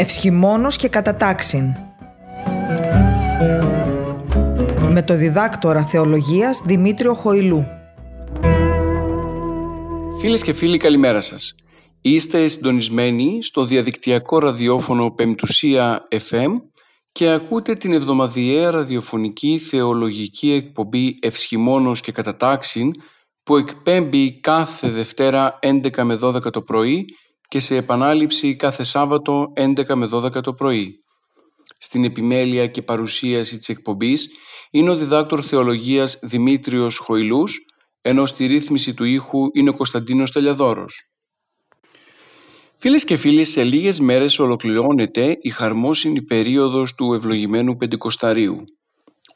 Ευσχημόνος και κατατάξιν. Με το διδάκτορα θεολογίας Δημήτριο Χοηλού. Φίλες και φίλοι καλημέρα σας. Είστε συντονισμένοι στο διαδικτυακό ραδιόφωνο Πεμπτουσία FM και ακούτε την εβδομαδιαία ραδιοφωνική θεολογική εκπομπή Ευσχημόνος και Κατατάξιν που εκπέμπει κάθε Δευτέρα 11 με 12 το πρωί και σε επανάληψη κάθε Σάββατο 11 με 12 το πρωί. Στην επιμέλεια και παρουσίαση της εκπομπής είναι ο διδάκτορ θεολογίας Δημήτριος Χοηλούς, ενώ στη ρύθμιση του ήχου είναι ο Κωνσταντίνος Τελιαδόρος. Φίλες και φίλοι, σε λίγες μέρες ολοκληρώνεται η χαρμόσυνη περίοδος του ευλογημένου Πεντηκοσταρίου.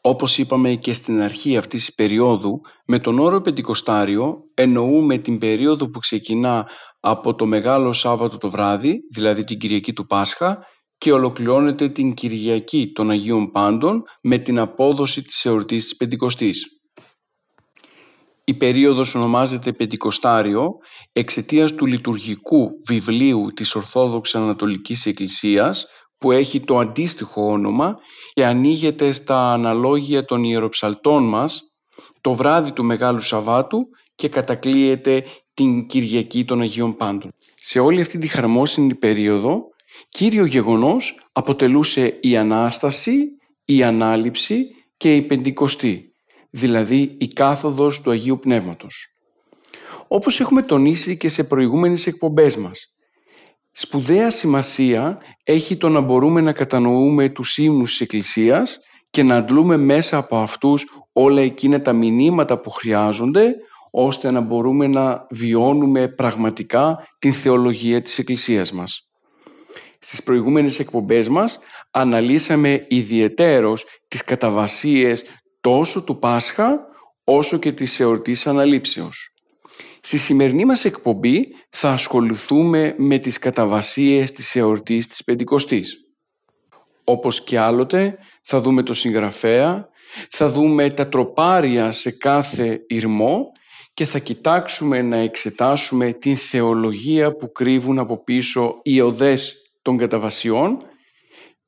Όπως είπαμε και στην αρχή αυτής της περίοδου, με τον όρο Πεντηκοστάριο εννοούμε την περίοδο που ξεκινά από το Μεγάλο Σάββατο το βράδυ, δηλαδή την Κυριακή του Πάσχα, και ολοκληρώνεται την Κυριακή των Αγίων Πάντων με την απόδοση της εορτής της Πεντηκοστής. Η περίοδος ονομάζεται Πεντηκοστάριο εξαιτίας του λειτουργικού βιβλίου της Ορθόδοξης Ανατολικής Εκκλησίας που έχει το αντίστοιχο όνομα και ανοίγεται στα αναλόγια των ιεροψαλτών μας το βράδυ του Μεγάλου Σαββάτου και κατακλείεται την Κυριακή των Αγίων Πάντων. Σε όλη αυτή τη χαρμόσυνη περίοδο, κύριο γεγονός αποτελούσε η Ανάσταση, η Ανάληψη και η Πεντηκοστή, δηλαδή η κάθοδος του Αγίου Πνεύματος. Όπως έχουμε τονίσει και σε προηγούμενες εκπομπές μας, σπουδαία σημασία έχει το να μπορούμε να κατανοούμε τους ύμνους της Εκκλησίας και να αντλούμε μέσα από αυτούς όλα εκείνα τα μηνύματα που χρειάζονται ώστε να μπορούμε να βιώνουμε πραγματικά την θεολογία της Εκκλησίας μας. Στις προηγούμενες εκπομπές μας αναλύσαμε ιδιαιτέρως τις καταβασίες τόσο του Πάσχα όσο και της εορτής αναλήψεως. Στη σημερινή μας εκπομπή θα ασχοληθούμε με τις καταβασίες της εορτής της Πεντηκοστής. Όπως και άλλοτε θα δούμε το συγγραφέα, θα δούμε τα τροπάρια σε κάθε ηρμό και θα κοιτάξουμε να εξετάσουμε την θεολογία που κρύβουν από πίσω οι οδές των καταβασιών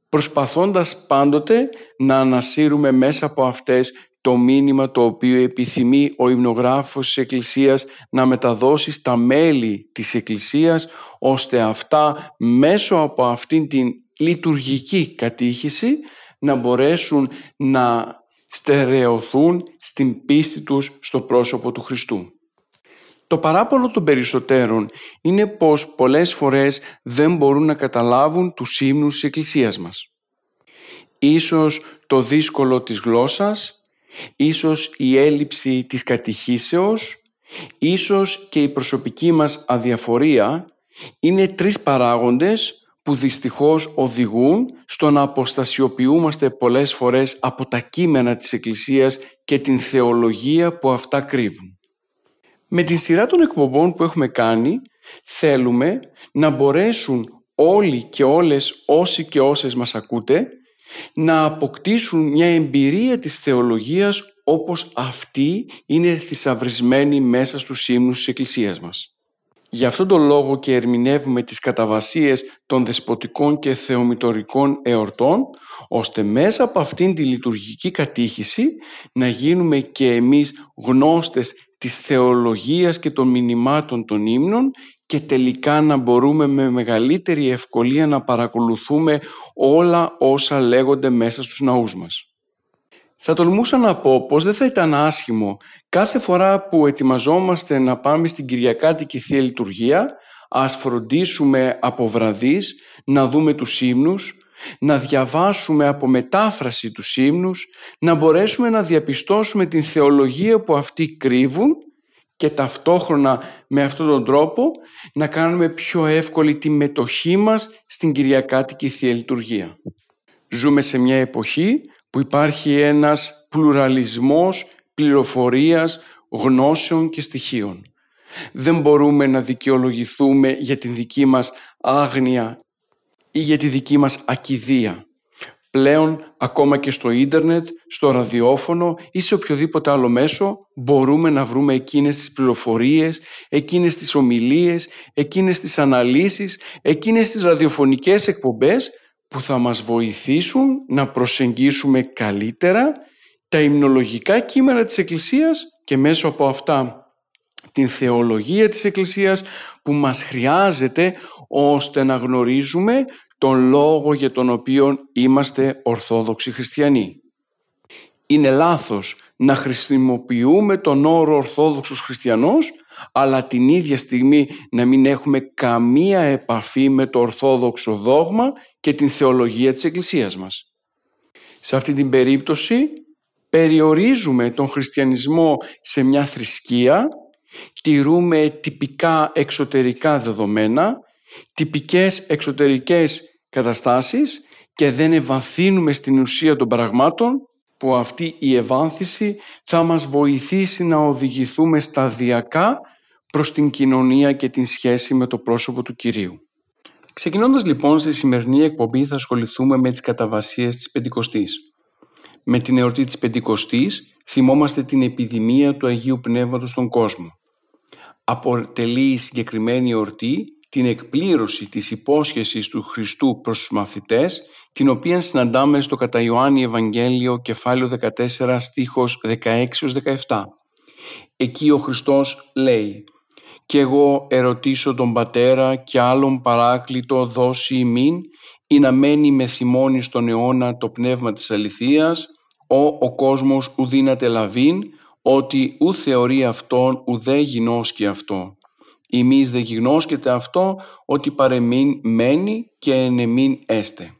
προσπαθώντας πάντοτε να ανασύρουμε μέσα από αυτές το μήνυμα το οποίο επιθυμεί ο υμνογράφος της Εκκλησίας να μεταδώσει στα μέλη της Εκκλησίας ώστε αυτά μέσω από αυτήν την λειτουργική κατήχηση να μπορέσουν να στερεωθούν στην πίστη τους στο πρόσωπο του Χριστού. Το παράπονο των περισσότερων είναι πως πολλές φορές δεν μπορούν να καταλάβουν τους ύμνους της Εκκλησίας μας. Ίσως το δύσκολο της γλώσσας, ίσως η έλλειψη της κατηχήσεως, ίσως και η προσωπική μας αδιαφορία είναι τρεις παράγοντες που δυστυχώς οδηγούν στο να αποστασιοποιούμαστε πολλές φορές από τα κείμενα της Εκκλησίας και την θεολογία που αυτά κρύβουν. Με την σειρά των εκπομπών που έχουμε κάνει θέλουμε να μπορέσουν όλοι και όλες όσοι και όσες μας ακούτε να αποκτήσουν μια εμπειρία της θεολογίας όπως αυτή είναι θησαυρισμένη μέσα στους ύμνους της Εκκλησίας μας. Γι' αυτόν τον λόγο και ερμηνεύουμε τις καταβασίες των δεσποτικών και θεομητορικών εορτών, ώστε μέσα από αυτήν τη λειτουργική κατήχηση να γίνουμε και εμείς γνώστες της θεολογίας και των μηνυμάτων των ύμνων και τελικά να μπορούμε με μεγαλύτερη ευκολία να παρακολουθούμε όλα όσα λέγονται μέσα στους ναούς μας. Θα τολμούσα να πω πως δεν θα ήταν άσχημο κάθε φορά που ετοιμαζόμαστε να πάμε στην Κυριακάτικη Θεία Λειτουργία ας φροντίσουμε από βραδείς να δούμε τους ύμνους, να διαβάσουμε από μετάφραση τους ύμνους, να μπορέσουμε να διαπιστώσουμε την θεολογία που αυτοί κρύβουν και ταυτόχρονα με αυτόν τον τρόπο να κάνουμε πιο εύκολη τη μετοχή μας στην Κυριακάτικη Θεία Λειτουργία. Ζούμε σε μια εποχή που υπάρχει ένας πλουραλισμός πληροφορίας, γνώσεων και στοιχείων. Δεν μπορούμε να δικαιολογηθούμε για την δική μας άγνοια ή για τη δική μας ακιδεία. Πλέον, ακόμα και στο ίντερνετ, στο ραδιόφωνο ή σε οποιοδήποτε άλλο μέσο, μπορούμε να βρούμε εκείνες τις πληροφορίες, εκείνες τις ομιλίες, εκείνες τις αναλύσεις, εκείνες τις ραδιοφωνικές εκπομπές που θα μας βοηθήσουν να προσεγγίσουμε καλύτερα τα υμνολογικά κείμενα της Εκκλησίας και μέσω από αυτά την θεολογία της Εκκλησίας που μας χρειάζεται ώστε να γνωρίζουμε τον λόγο για τον οποίο είμαστε Ορθόδοξοι Χριστιανοί. Είναι λάθος να χρησιμοποιούμε τον όρο Ορθόδοξος Χριστιανός αλλά την ίδια στιγμή να μην έχουμε καμία επαφή με το Ορθόδοξο δόγμα και την θεολογία της Εκκλησίας μας. Σε αυτή την περίπτωση περιορίζουμε τον χριστιανισμό σε μια θρησκεία, τηρούμε τυπικά εξωτερικά δεδομένα, τυπικές εξωτερικές καταστάσεις και δεν ευαθύνουμε στην ουσία των πραγμάτων που αυτή η ευάνθηση θα μας βοηθήσει να οδηγηθούμε σταδιακά προς την κοινωνία και την σχέση με το πρόσωπο του Κυρίου. Ξεκινώντας λοιπόν στη σημερινή εκπομπή θα ασχοληθούμε με τις καταβασίες της Πεντηκοστής. Με την εορτή της Πεντηκοστής θυμόμαστε την επιδημία του Αγίου Πνεύματος στον κόσμο. Αποτελεί η συγκεκριμένη εορτή την εκπλήρωση της υπόσχεσης του Χριστού προς τους μαθητές, την οποία συναντάμε στο κατά Ιωάννη Ευαγγέλιο κεφάλαιο 14 στίχος 16-17. Εκεί ο Χριστός λέει «Κι εγώ ερωτήσω τον Πατέρα και άλλον παράκλητο δώσει ημίν ή να μένει με θυμώνει στον αιώνα το πνεύμα της αληθείας, ο, ο κόσμος ουδύναται λαβήν, ότι ου θεωρεί αυτόν ουδέ γινώσκει αυτό. Ημείς δε γινώσκεται αυτό, ότι παρεμήν μένει και ενεμήν έστε.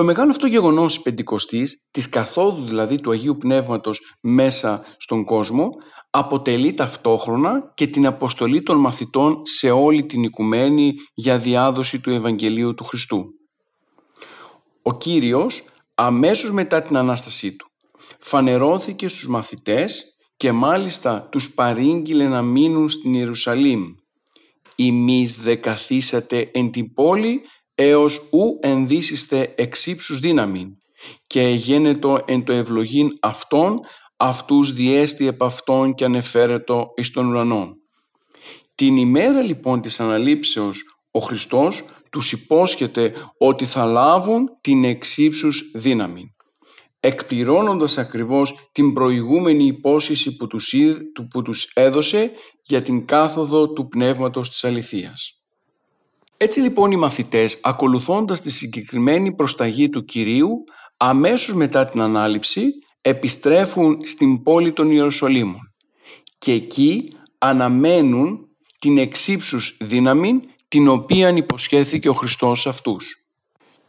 Το μεγάλο αυτό γεγονός της Πεντηκοστής, της καθόδου δηλαδή του Αγίου Πνεύματος μέσα στον κόσμο, αποτελεί ταυτόχρονα και την αποστολή των μαθητών σε όλη την οικουμένη για διάδοση του Ευαγγελίου του Χριστού. Ο Κύριος αμέσως μετά την Ανάστασή Του φανερώθηκε στους μαθητές και μάλιστα τους παρήγγειλε να μείνουν στην Ιερουσαλήμ. «Ημείς δε καθίσατε εν την πόλη έως ου ενδύσιστε εξύψους δύναμην και γένετο εν το ευλογήν αυτών αυτούς διέστη επ' αυτών και ανεφέρετο εις τον ουρανό. Την ημέρα λοιπόν της αναλήψεως ο Χριστός τους υπόσχεται ότι θα λάβουν την εξύψους δύναμη εκπληρώνοντας ακριβώς την προηγούμενη υπόσχεση που τους, που τους έδωσε για την κάθοδο του Πνεύματος της Αληθείας. Έτσι λοιπόν οι μαθητές ακολουθώντας τη συγκεκριμένη προσταγή του Κυρίου αμέσως μετά την Ανάληψη επιστρέφουν στην πόλη των Ιερουσαλήμων και εκεί αναμένουν την εξύψους δύναμη την οποία υποσχέθηκε ο Χριστός σε αυτούς.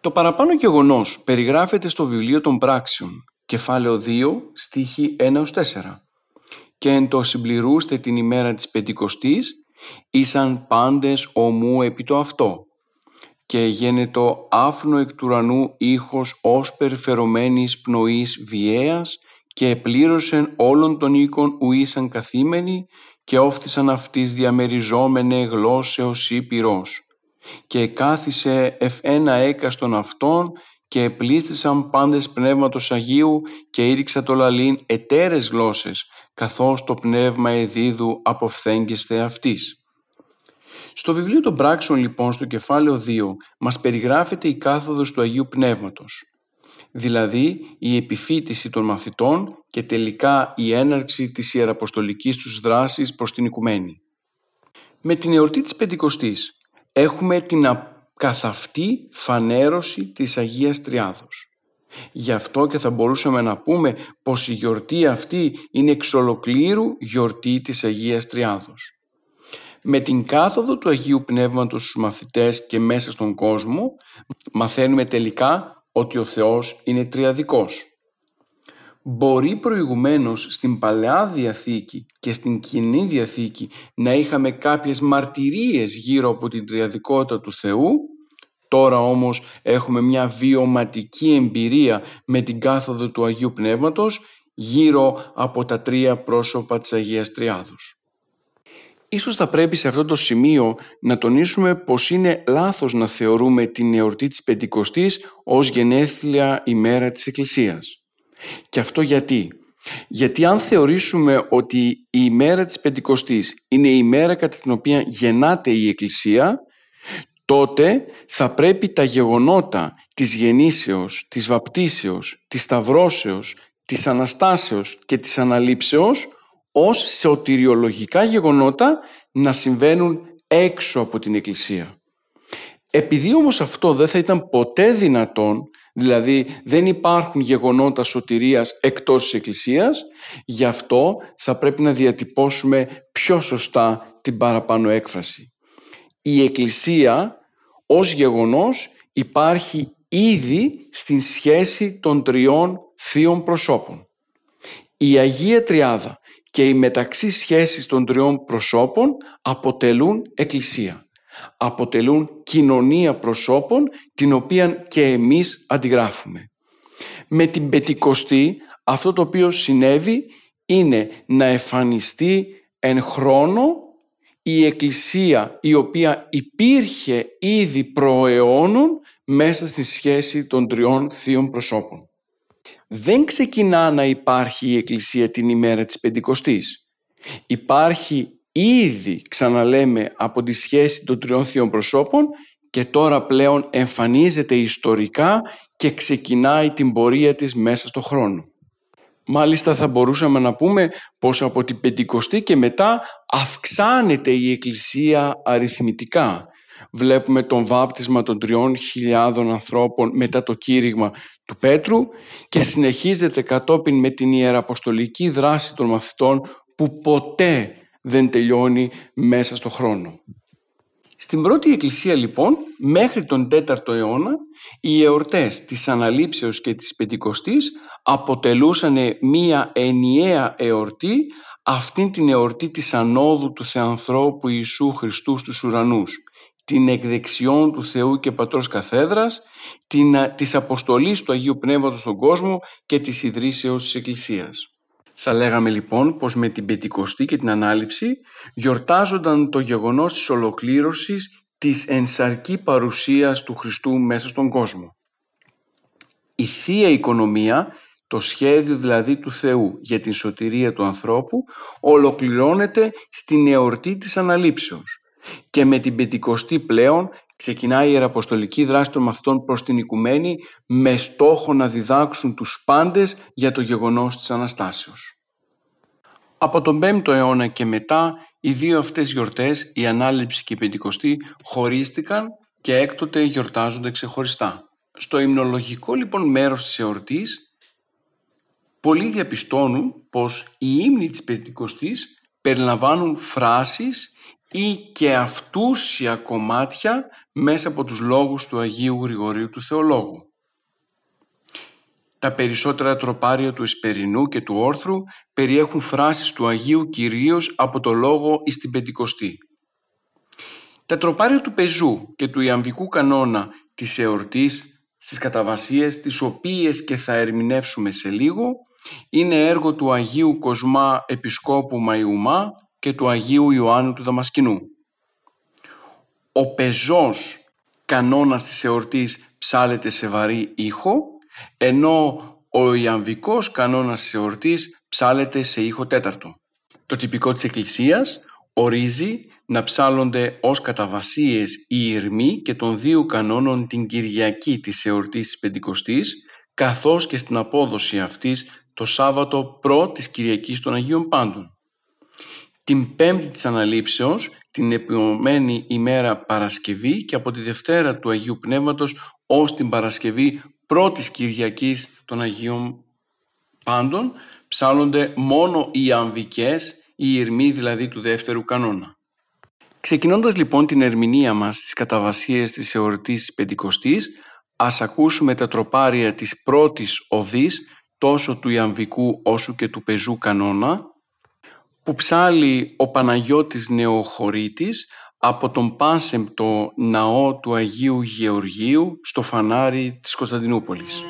Το παραπάνω γεγονός περιγράφεται στο βιβλίο των πράξεων, κεφάλαιο 2, στίχη 1 4. Και εν το συμπληρούστε την ημέρα της Πεντηκοστής, ήσαν πάντες ομού επί το αυτό. Και γένετο άφνο εκ του ουρανού ήχος ως περιφερωμένης πνοής βιαίας και επλήρωσεν όλων των οίκων ου ήσαν καθήμενοι και όφθησαν αυτής διαμεριζόμενε γλώσσεως ή πυρός και κάθισε εφ ένα έκαστον αυτών και επλήστησαν πάντες πνεύματος Αγίου και ήρυξα το λαλήν ετέρες γλώσσες, καθώς το πνεύμα εδίδου αποφθέγγεστε αυτής. Στο βιβλίο των πράξεων λοιπόν στο κεφάλαιο 2 μας περιγράφεται η κάθοδος του Αγίου Πνεύματος, δηλαδή η επιφύτηση των μαθητών και τελικά η έναρξη της ιεραποστολικής τους δράσης προς την οικουμένη. Με την εορτή της Πεντηκοστής έχουμε την καθαυτή φανέρωση της Αγίας Τριάδος. Γι' αυτό και θα μπορούσαμε να πούμε πως η γιορτή αυτή είναι εξ ολοκλήρου γιορτή της Αγίας Τριάδος. Με την κάθοδο του Αγίου Πνεύματος στους μαθητές και μέσα στον κόσμο μαθαίνουμε τελικά ότι ο Θεός είναι τριαδικός. Μπορεί προηγουμένως στην Παλαιά Διαθήκη και στην Κοινή Διαθήκη να είχαμε κάποιες μαρτυρίες γύρω από την τριαδικότητα του Θεού, τώρα όμως έχουμε μια βιωματική εμπειρία με την κάθοδο του Αγίου Πνεύματος γύρω από τα τρία πρόσωπα της Αγίας Τριάδος. Ίσως θα πρέπει σε αυτό το σημείο να τονίσουμε πως είναι λάθος να θεωρούμε την εορτή της Πεντηκοστής ως γενέθλια ημέρα της Εκκλησίας. Και αυτό γιατί; Γιατί αν θεωρήσουμε ότι η ημέρα της Πεντηκοστής είναι η ημέρα κατά την οποία γεννάται η Εκκλησία, τότε θα πρέπει τα γεγονότα της γεννήσεως, της βαπτίσεως, της σταυρώσεως, της Αναστάσεως και της Αναλήψεως ως σωτηριολογικά γεγονότα να συμβαίνουν έξω από την Εκκλησία. Επειδή όμως αυτό δεν θα ήταν ποτέ δυνατόν, δηλαδή δεν υπάρχουν γεγονότα σωτηρίας εκτός της Εκκλησίας, γι' αυτό θα πρέπει να διατυπώσουμε πιο σωστά την παραπάνω έκφραση. Η Εκκλησία ως γεγονός υπάρχει ήδη στην σχέση των τριών θείων προσώπων. Η Αγία Τριάδα και οι μεταξύ σχέσεις των τριών προσώπων αποτελούν εκκλησία. Αποτελούν κοινωνία προσώπων την οποία και εμείς αντιγράφουμε. Με την Πετικοστή αυτό το οποίο συνέβη είναι να εμφανιστεί εν χρόνο η Εκκλησία η οποία υπήρχε ήδη προαιώνων μέσα στη σχέση των τριών θείων προσώπων δεν ξεκινά να υπάρχει η Εκκλησία την ημέρα της Πεντηκοστής. Υπάρχει ήδη, ξαναλέμε, από τη σχέση των τριών θείων προσώπων και τώρα πλέον εμφανίζεται ιστορικά και ξεκινάει την πορεία της μέσα στο χρόνο. Μάλιστα θα μπορούσαμε να πούμε πως από την Πεντηκοστή και μετά αυξάνεται η Εκκλησία αριθμητικά βλέπουμε τον βάπτισμα των τριών χιλιάδων ανθρώπων μετά το κήρυγμα του Πέτρου και συνεχίζεται κατόπιν με την ιεραποστολική δράση των μαθητών που ποτέ δεν τελειώνει μέσα στο χρόνο. Στην πρώτη εκκλησία λοιπόν, μέχρι τον 4ο αιώνα, οι εορτές της Αναλήψεως και της Πεντηκοστής αποτελούσαν μία ενιαία εορτή, αυτήν την εορτή της ανόδου του Θεανθρώπου Ιησού Χριστού στους ουρανούς την εκδεξιόν του Θεού και Πατρός Καθέδρας, την, της αποστολής του Αγίου Πνεύματος στον κόσμο και της ιδρύσεως της Εκκλησίας. Θα λέγαμε λοιπόν πως με την Πεντηκοστή και την Ανάληψη γιορτάζονταν το γεγονός της ολοκλήρωσης της ενσαρκή παρουσίας του Χριστού μέσα στον κόσμο. Η Θεία Οικονομία, το σχέδιο δηλαδή του Θεού για την σωτηρία του ανθρώπου, ολοκληρώνεται στην εορτή της Αναλήψεως και με την πεντηκοστή πλέον ξεκινάει η ιεραποστολική δράση των μαθητών προς την οικουμένη με στόχο να διδάξουν τους πάντες για το γεγονός της Αναστάσεως. Από τον 5ο αιώνα και μετά οι δύο αυτές γιορτές, η Ανάληψη και η Πεντηκοστή, χωρίστηκαν και έκτοτε γιορτάζονται ξεχωριστά. Στο υμνολογικό λοιπόν μέρος της εορτής, πολλοί διαπιστώνουν πως οι ύμνοι της Πεντηκοστής περιλαμβάνουν φράσεις ή και αυτούσια κομμάτια μέσα από τους λόγους του Αγίου Γρηγορίου του Θεολόγου. Τα περισσότερα τροπάρια του Εσπερινού και του Όρθρου περιέχουν φράσεις του Αγίου κυρίως από το λόγο εις την Πεντηκοστή. Τα τροπάρια του Πεζού και του Ιαμβικού κανόνα της εορτής στις καταβασίες, τις οποίες και θα ερμηνεύσουμε σε λίγο, είναι έργο του Αγίου Κοσμά Επισκόπου Μαϊουμά και του Αγίου Ιωάννου του Δαμασκηνού. Ο πεζός κανόνας της εορτής ψάλεται σε βαρύ ήχο, ενώ ο ιαμβικός κανόνας της εορτής ψάλεται σε ήχο τέταρτο. Το τυπικό της Εκκλησίας ορίζει να ψάλλονται ως καταβασίες οι ηρμοί και των δύο κανόνων την Κυριακή της εορτής της Πεντηκοστής, καθώς και στην απόδοση αυτής το Σάββατο προ της Κυριακής των Αγίων Πάντων την πέμπτη της Αναλήψεως, την επιμεμένη ημέρα Παρασκευή και από τη Δευτέρα του Αγίου Πνεύματος ως την Παρασκευή πρώτης Κυριακής των Αγίων Πάντων ψάλλονται μόνο οι αμβικές, οι ηρμοί δηλαδή του δεύτερου κανόνα. Ξεκινώντας λοιπόν την ερμηνεία μας στις καταβασίες της εορτής της Πεντηκοστής, ας ακούσουμε τα τροπάρια της πρώτης οδής, τόσο του Ιαμβικού όσο και του Πεζού κανόνα, που ψάλει ο Παναγιώτης Νεοχωρίτης από τον πάνσεμπτο ναό του Αγίου Γεωργίου στο φανάρι της Κωνσταντινούπολης.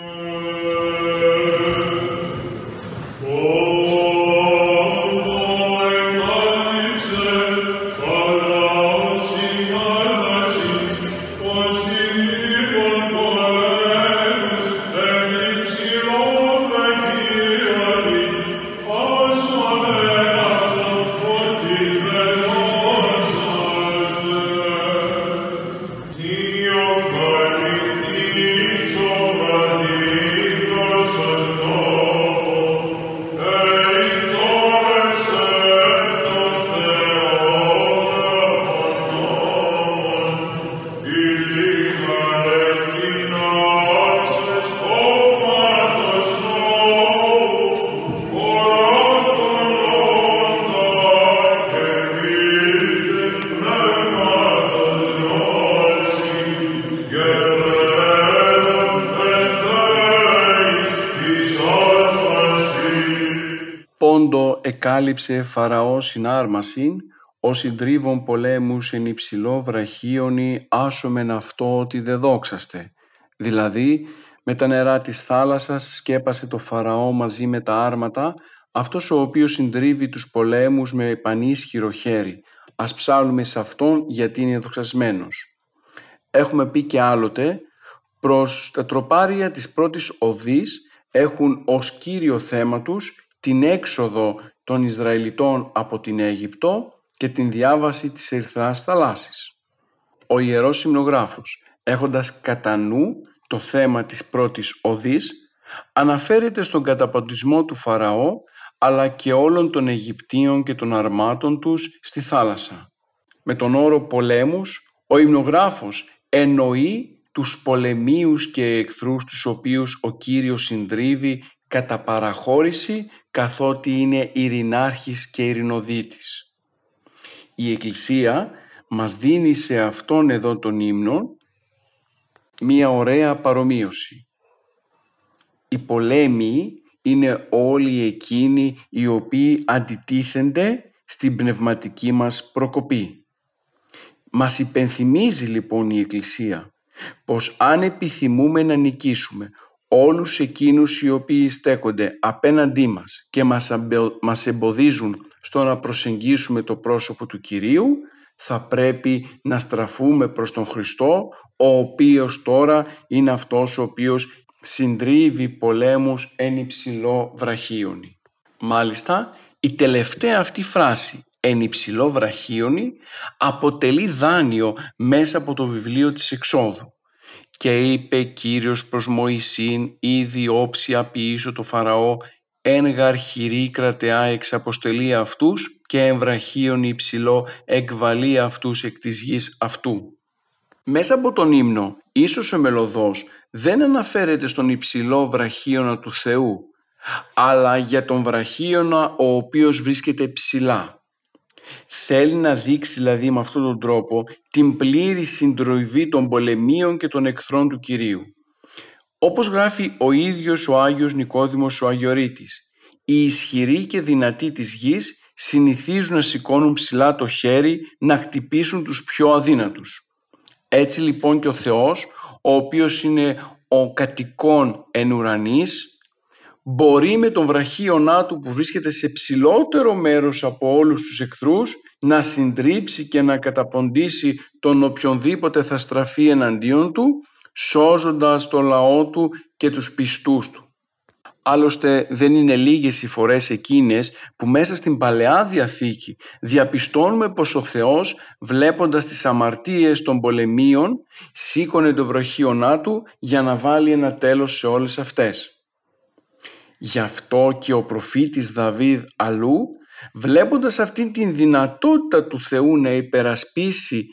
Εκάλυψε Φαραώ συνάρμασιν, ο συντρίβων πολέμους εν υψηλό βραχίονι άσομεν αυτό ότι δε δόξαστε. Δηλαδή, με τα νερά της θάλασσας σκέπασε το Φαραώ μαζί με τα άρματα, αυτός ο οποίος συντρίβει τους πολέμους με πανίσχυρο χέρι. Ας ψάλουμε σε αυτόν γιατί είναι δοξασμένος. Έχουμε πει και άλλοτε, προς τα τροπάρια της πρώτης οδής έχουν ως κύριο θέμα τους την έξοδο των Ισραηλιτών από την Αίγυπτο και την διάβαση της Ερυθράς θαλάσσης. Ο Ιερός Συμνογράφος, έχοντας κατά νου το θέμα της πρώτης οδής, αναφέρεται στον καταποντισμό του Φαραώ αλλά και όλων των Αιγυπτίων και των αρμάτων τους στη θάλασσα. Με τον όρο πολέμους, ο υμνογράφος εννοεί τους πολεμίους και εχθρούς τους οποίους ο Κύριος συντρίβει κατά παραχώρηση καθότι είναι ειρηνάρχης και ειρηνοδίτης. Η Εκκλησία μας δίνει σε αυτόν εδώ τον ύμνο μία ωραία παρομοίωση. Οι πολέμοι είναι όλοι εκείνοι οι οποίοι αντιτίθενται στην πνευματική μας προκοπή. Μας υπενθυμίζει λοιπόν η Εκκλησία πως αν επιθυμούμε να νικήσουμε όλους εκείνους οι οποίοι στέκονται απέναντί μας και μας εμποδίζουν στο να προσεγγίσουμε το πρόσωπο του Κυρίου, θα πρέπει να στραφούμε προς τον Χριστό, ο οποίος τώρα είναι αυτός ο οποίος συντρίβει πολέμους εν υψηλό βραχίονι. Μάλιστα, η τελευταία αυτή φράση «εν υψηλό βραχίονι» αποτελεί δάνειο μέσα από το βιβλίο της Εξόδου. «Και είπε Κύριος προς Μωυσήν, ήδη όψια ποιήσω το Φαραώ, εν γαρχηρή κρατεά εξ αποστελεί αυτούς και εμβραχίον υψηλό εκβαλεί αυτούς εκ της γης αυτού». Μέσα από τον ύμνο, ίσως ο μελωδός δεν αναφέρεται στον υψηλό βραχίωνα του Θεού, αλλά για τον βραχίωνα ο οποίος βρίσκεται ψηλά. Θέλει να δείξει δηλαδή με αυτόν τον τρόπο την πλήρη συντροϊβή των πολεμίων και των εχθρών του Κυρίου. Όπως γράφει ο ίδιος ο Άγιος Νικόδημος ο Αγιορείτης, οι ισχυροί και δυνατοί της γης συνηθίζουν να σηκώνουν ψηλά το χέρι να χτυπήσουν τους πιο αδύνατους. Έτσι λοιπόν και ο Θεός, ο οποίος είναι ο κατοικών εν ουρανής, μπορεί με τον βραχίονά του που βρίσκεται σε ψηλότερο μέρος από όλους τους εχθρούς να συντρίψει και να καταποντήσει τον οποιονδήποτε θα στραφεί εναντίον του, σώζοντας το λαό του και τους πιστούς του. Άλλωστε δεν είναι λίγες οι φορές εκείνες που μέσα στην Παλαιά Διαθήκη διαπιστώνουμε πως ο Θεός βλέποντας τις αμαρτίες των πολεμίων σήκωνε το βροχίονά του για να βάλει ένα τέλος σε όλες αυτές. Γι' αυτό και ο προφήτης Δαβίδ αλλού βλέποντας αυτήν την δυνατότητα του Θεού να υπερασπίσει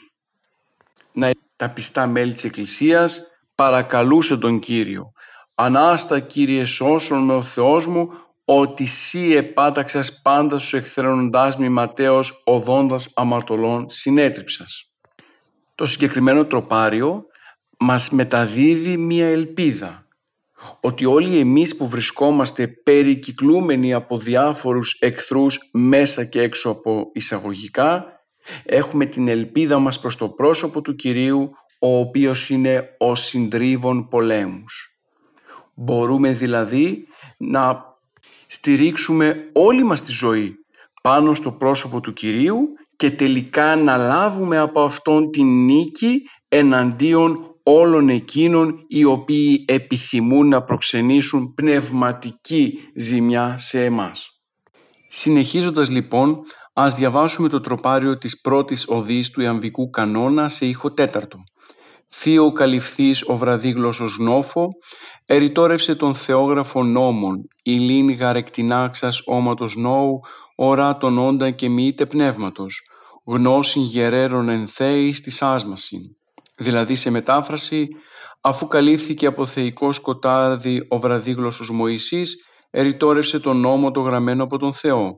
να τα πιστά μέλη της Εκκλησίας παρακαλούσε τον Κύριο Ανάστα Κύριε σώσον με ο Θεός μου, ότι Σύ επάταξας πάντα στους εχθρένοντάς μη ματέως οδόντας αμαρτωλών συνέτριψας. Το συγκεκριμένο τροπάριο μας μεταδίδει μία ελπίδα ότι όλοι εμείς που βρισκόμαστε περικυκλούμενοι από διάφορους εχθρούς μέσα και έξω από εισαγωγικά έχουμε την ελπίδα μας προς το πρόσωπο του Κυρίου ο οποίος είναι ο συντρίβων πολέμους. Μπορούμε δηλαδή να στηρίξουμε όλη μας τη ζωή πάνω στο πρόσωπο του Κυρίου και τελικά να λάβουμε από Αυτόν την νίκη εναντίον όλων εκείνων οι οποίοι επιθυμούν να προξενήσουν πνευματική ζημιά σε εμάς. Συνεχίζοντας λοιπόν, ας διαβάσουμε το τροπάριο της πρώτης οδής του Ιαμβικού κανόνα σε ήχο τέταρτο. Θείο καλυφθείς ο βραδίγλωσσος νόφο, ερητόρευσε τον θεόγραφο νόμων, ηλίν γαρεκτινάξας όματος νόου, ορά τον όντα και μοιήτε πνεύματος, γνώσιν γερέρων εν θέης της άσμασιν. Δηλαδή σε μετάφραση, αφού καλύφθηκε από θεϊκό σκοτάδι ο βραδίγλωσσος Μωυσής, ερητόρευσε τον νόμο το γραμμένο από τον Θεό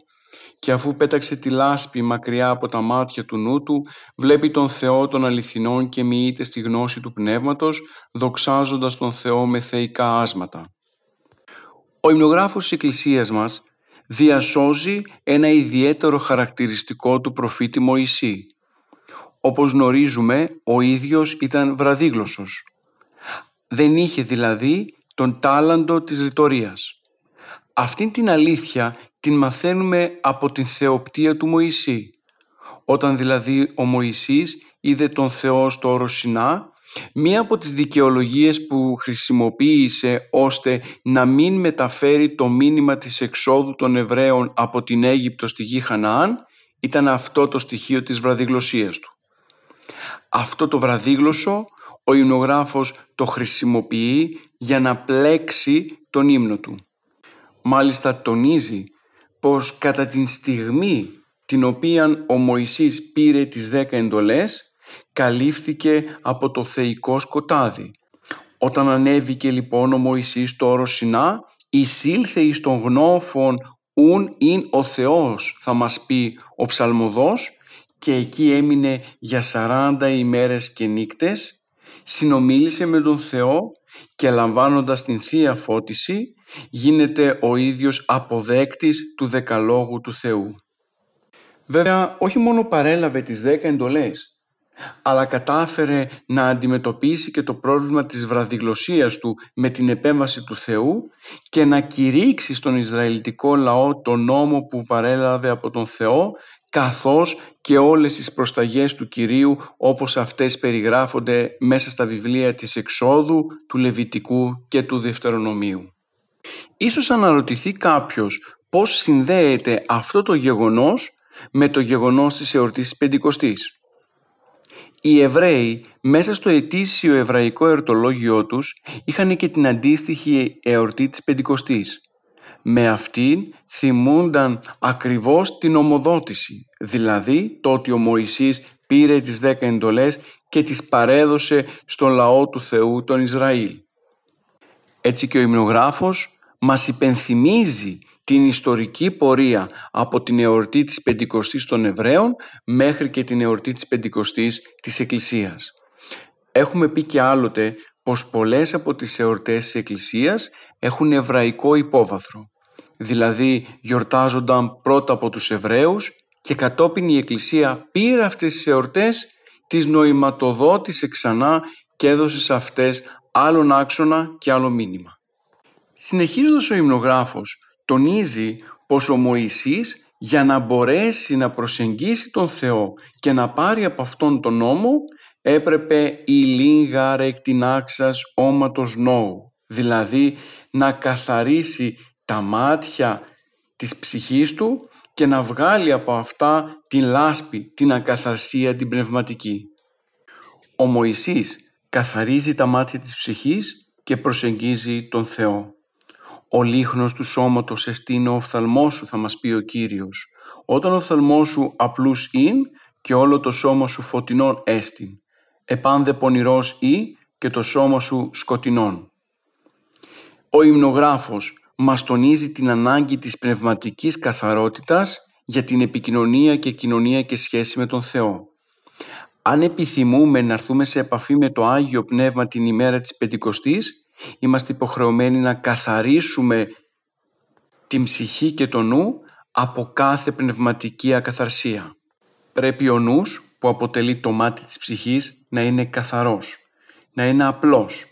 και αφού πέταξε τη λάσπη μακριά από τα μάτια του νου του, βλέπει τον Θεό των αληθινών και μοιείται στη γνώση του Πνεύματος, δοξάζοντας τον Θεό με θεϊκά άσματα. Ο υμνογράφος της Εκκλησίας μας διασώζει ένα ιδιαίτερο χαρακτηριστικό του προφήτη Μωυσή. Όπως γνωρίζουμε, ο ίδιος ήταν βραδίγλωσσος. Δεν είχε δηλαδή τον τάλαντο της ρητορίας. Αυτήν την αλήθεια την μαθαίνουμε από την θεοπτία του Μωυσή. Όταν δηλαδή ο Μωυσής είδε τον Θεό στο όρος Σινά, μία από τις δικαιολογίες που χρησιμοποίησε ώστε να μην μεταφέρει το μήνυμα της εξόδου των Εβραίων από την Αίγυπτο στη γη Χαναάν ήταν αυτό το στοιχείο της βραδιγλωσσίας του. Αυτό το βραδίγλωσσο ο υμνογράφος το χρησιμοποιεί για να πλέξει τον ύμνο του. Μάλιστα τονίζει πως κατά την στιγμή την οποία ο Μωυσής πήρε τις δέκα εντολές καλύφθηκε από το θεϊκό σκοτάδι. Όταν ανέβηκε λοιπόν ο Μωυσής στο όρο Σινά εισήλθε εις τον γνώφων ούν ειν ο Θεός θα μας πει ο ψαλμοδός και εκεί έμεινε για 40 ημέρες και νύκτες συνομίλησε με τον Θεό και λαμβάνοντας την Θεία Φώτιση γίνεται ο ίδιος αποδέκτης του δεκαλόγου του Θεού. Βέβαια όχι μόνο παρέλαβε τις δέκα εντολές αλλά κατάφερε να αντιμετωπίσει και το πρόβλημα της βραδιγλωσσίας του με την επέμβαση του Θεού και να κηρύξει στον Ισραηλιτικό λαό το νόμο που παρέλαβε από τον Θεό καθώς και όλες τις προσταγές του Κυρίου όπως αυτές περιγράφονται μέσα στα βιβλία της Εξόδου, του Λεβιτικού και του Δευτερονομίου. Ίσως αναρωτηθεί κάποιος πώς συνδέεται αυτό το γεγονός με το γεγονός της εορτής της Πεντηκοστής. Οι Εβραίοι μέσα στο ετήσιο εβραϊκό εορτολόγιό τους είχαν και την αντίστοιχη εορτή της Πεντηκοστής. Με αυτήν θυμούνταν ακριβώς την ομοδότηση, δηλαδή το ότι ο Μωυσής πήρε τις δέκα εντολές και τις παρέδωσε στον λαό του Θεού τον Ισραήλ. Έτσι και ο υμνογράφος μας υπενθυμίζει την ιστορική πορεία από την εορτή της Πεντηκοστής των Εβραίων μέχρι και την εορτή της Πεντηκοστής της Εκκλησίας. Έχουμε πει και άλλοτε πως πολλές από τις εορτές της Εκκλησίας έχουν εβραϊκό υπόβαθρο. Δηλαδή γιορτάζονταν πρώτα από τους Εβραίους και κατόπιν η Εκκλησία πήρε αυτές τις εορτές, τις νοηματοδότησε ξανά και έδωσε σε αυτές άλλον άξονα και άλλο μήνυμα. Συνεχίζοντας ο υμνογράφος τονίζει πως ο Μωυσής για να μπορέσει να προσεγγίσει τον Θεό και να πάρει από αυτόν τον νόμο έπρεπε η λίγα ρεκτινάξας όματος νόου, δηλαδή να καθαρίσει τα μάτια της ψυχής του και να βγάλει από αυτά την λάσπη, την ακαθαρσία, την πνευματική. Ο Μωυσής καθαρίζει τα μάτια της ψυχής και προσεγγίζει τον Θεό. «Ο λίχνος του σώματος εστίνει ο οφθαλμός σου» θα μας πει ο Κύριος. «Όταν ο οφθαλμός σου απλούς ειν και όλο το σώμα σου φωτεινόν έστιν. Επάνδε πονηρός ή και το σώμα σου σκοτεινόν». Ο υμνογράφος μας τονίζει την ανάγκη της πνευματικής καθαρότητας για την επικοινωνία και κοινωνία και σχέση με τον Θεό. Αν επιθυμούμε να έρθουμε σε επαφή με το Άγιο Πνεύμα την ημέρα της Πεντηκοστής, είμαστε υποχρεωμένοι να καθαρίσουμε την ψυχή και το νου από κάθε πνευματική ακαθαρσία. Πρέπει ο νους που αποτελεί το μάτι της ψυχής να είναι καθαρός, να είναι απλός.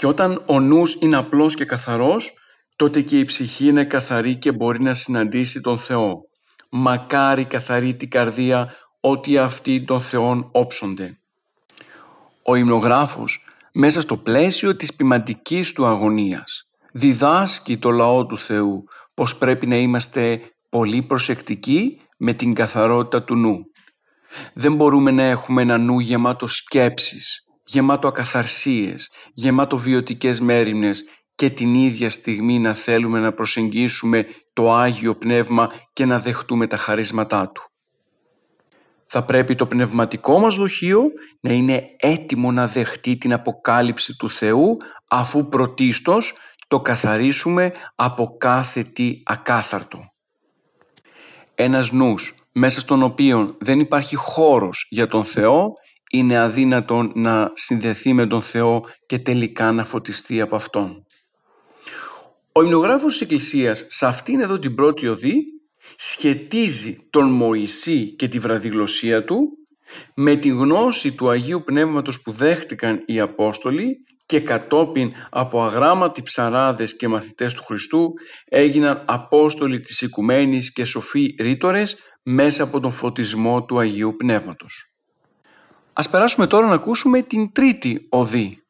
Και όταν ο νους είναι απλός και καθαρός, τότε και η ψυχή είναι καθαρή και μπορεί να συναντήσει τον Θεό. Μακάρι καθαρή την καρδία ότι αυτοί των Θεών όψονται. Ο υμνογράφος μέσα στο πλαίσιο της ποιμαντικής του αγωνίας διδάσκει το λαό του Θεού πως πρέπει να είμαστε πολύ προσεκτικοί με την καθαρότητα του νου. Δεν μπορούμε να έχουμε ένα νου γεμάτο σκέψεις, γεμάτο ακαθαρσίες, γεμάτο βιωτικές μέρημνες και την ίδια στιγμή να θέλουμε να προσεγγίσουμε το Άγιο Πνεύμα και να δεχτούμε τα χαρίσματά Του. Θα πρέπει το πνευματικό μας δοχείο να είναι έτοιμο να δεχτεί την αποκάλυψη του Θεού αφού πρωτίστως το καθαρίσουμε από κάθε τι ακάθαρτο. Ένας νους μέσα στον οποίο δεν υπάρχει χώρος για τον Θεό είναι αδύνατο να συνδεθεί με τον Θεό και τελικά να φωτιστεί από Αυτόν. Ο υμνογράφος της Εκκλησίας σε αυτήν εδώ την πρώτη οδή σχετίζει τον Μωυσή και τη βραδιγλωσία του με τη γνώση του Αγίου Πνεύματος που δέχτηκαν οι Απόστολοι και κατόπιν από αγράμματοι ψαράδες και μαθητές του Χριστού έγιναν Απόστολοι της Οικουμένης και σοφοί ρήτορες μέσα από τον φωτισμό του Αγίου Πνεύματος. Ας περάσουμε τώρα να ακούσουμε την τρίτη οδή.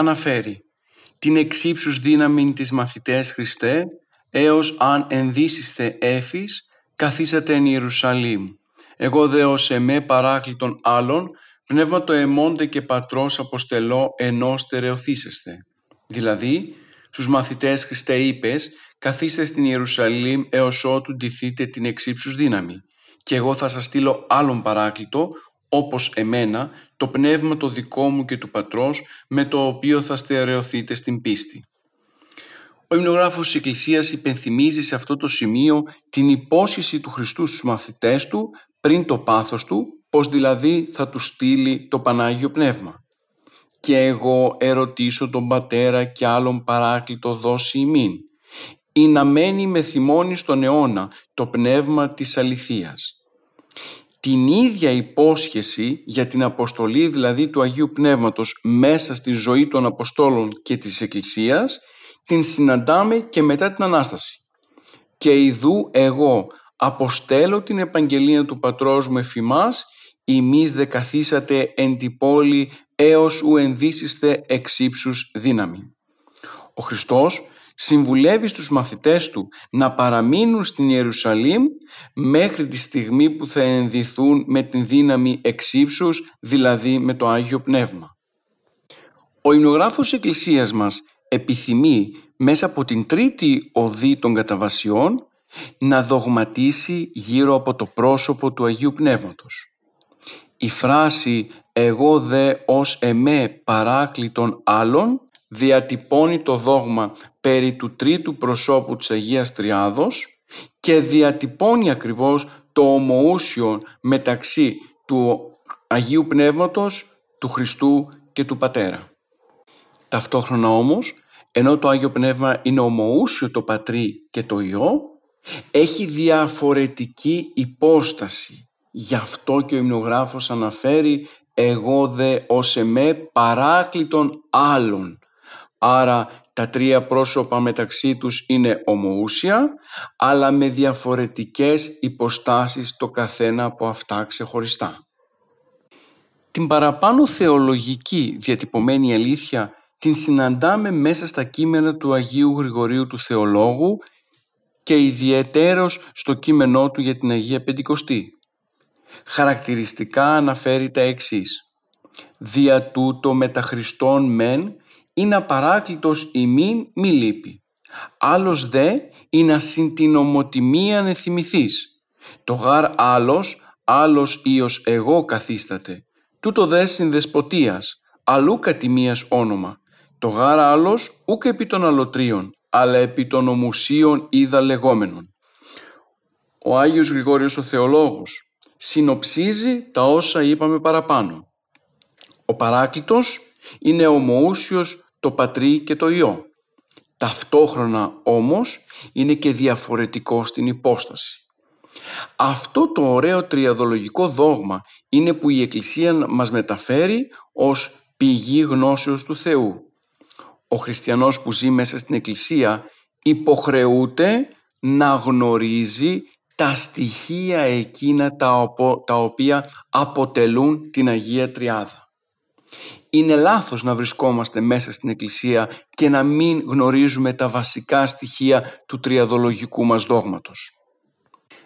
Αναφέρει την εξύψους δύναμη της μαθητές Χριστέ έως αν ενδύσιστε έφης καθίσατε εν Ιερουσαλήμ. Εγώ δε ως εμέ παράκλητον άλλων πνεύμα το εμόντε και πατρός αποστελώ ενώ στερεωθήσεστε. Δηλαδή, στους μαθητές Χριστέ είπες, καθίστε στην Ιερουσαλήμ έως ότου ντυθείτε την εξύψους δύναμη. Και εγώ θα σας στείλω άλλον παράκλητο, όπως εμένα, το πνεύμα το δικό μου και του πατρός, με το οποίο θα στερεωθείτε στην πίστη. Ο υμνογράφος της Εκκλησίας υπενθυμίζει σε αυτό το σημείο την υπόσχεση του Χριστού στους μαθητές του πριν το πάθος του, πως δηλαδή θα του στείλει το Πανάγιο Πνεύμα. «Και εγώ ερωτήσω τον Πατέρα και άλλον παράκλητο δώσει ημίν, ή να μένει με θυμώνεις στον αιώνα το πνεύμα της αληθείας» την ίδια υπόσχεση για την αποστολή δηλαδή του Αγίου Πνεύματος μέσα στη ζωή των Αποστόλων και της Εκκλησίας την συναντάμε και μετά την Ανάσταση. «Και ιδού εγώ αποστέλω την επαγγελία του Πατρός μου εφημάς, ημείς δε καθίσατε εν τη πόλη έως ου ενδύσιστε εξύψους δύναμη». Ο Χριστός συμβουλεύει στους μαθητές του να παραμείνουν στην Ιερουσαλήμ μέχρι τη στιγμή που θα ενδυθούν με την δύναμη εξύψους, δηλαδή με το Άγιο Πνεύμα. Ο υμνογράφος Εκκλησίας μας επιθυμεί μέσα από την τρίτη οδή των καταβασιών να δογματίσει γύρω από το πρόσωπο του Αγίου Πνεύματος. Η φράση «εγώ δε ως εμέ παράκλητον άλλων» διατυπώνει το δόγμα περί του τρίτου προσώπου της Αγίας Τριάδος και διατυπώνει ακριβώς το ομοούσιο μεταξύ του Αγίου Πνεύματος, του Χριστού και του Πατέρα. Ταυτόχρονα όμως, ενώ το Άγιο Πνεύμα είναι ομοούσιο το Πατρί και το Υιό, έχει διαφορετική υπόσταση. Γι' αυτό και ο υμνογράφος αναφέρει «εγώ δε ως εμέ παράκλητον άλλων». Άρα τα τρία πρόσωπα μεταξύ τους είναι ομοούσια, αλλά με διαφορετικές υποστάσεις το καθένα από αυτά ξεχωριστά. Την παραπάνω θεολογική διατυπωμένη αλήθεια την συναντάμε μέσα στα κείμενα του Αγίου Γρηγορίου του Θεολόγου και ιδιαιτέρως στο κείμενό του για την Αγία Πεντηκοστή. Χαρακτηριστικά αναφέρει τα εξής «Δια τούτο μετα Χριστόν μεν είναι απαράκλητος ημίν μη λείπει. Άλλος δε είναι συν την ομοτιμίαν εθιμηθείς. Το γάρ άλλος, άλλος ίος εγώ καθίσταται. Τούτο δε συνδεσποτείας, αλλού κατημίας όνομα. Το γάρ άλλος ούκ επί των αλωτρίων, αλλά επί των ομουσίων είδα λεγόμενων. Ο Άγιος Γρηγόριος ο Θεολόγος συνοψίζει τα όσα είπαμε παραπάνω. Ο παράκλητος είναι ομοούσιος το Πατρί και το Υιό. Ταυτόχρονα όμως είναι και διαφορετικό στην υπόσταση. Αυτό το ωραίο τριαδολογικό δόγμα είναι που η Εκκλησία μας μεταφέρει ως πηγή γνώσεως του Θεού. Ο χριστιανός που ζει μέσα στην Εκκλησία υποχρεούται να γνωρίζει τα στοιχεία εκείνα τα οποία αποτελούν την Αγία Τριάδα. Είναι λάθος να βρισκόμαστε μέσα στην Εκκλησία και να μην γνωρίζουμε τα βασικά στοιχεία του τριαδολογικού μας δόγματος.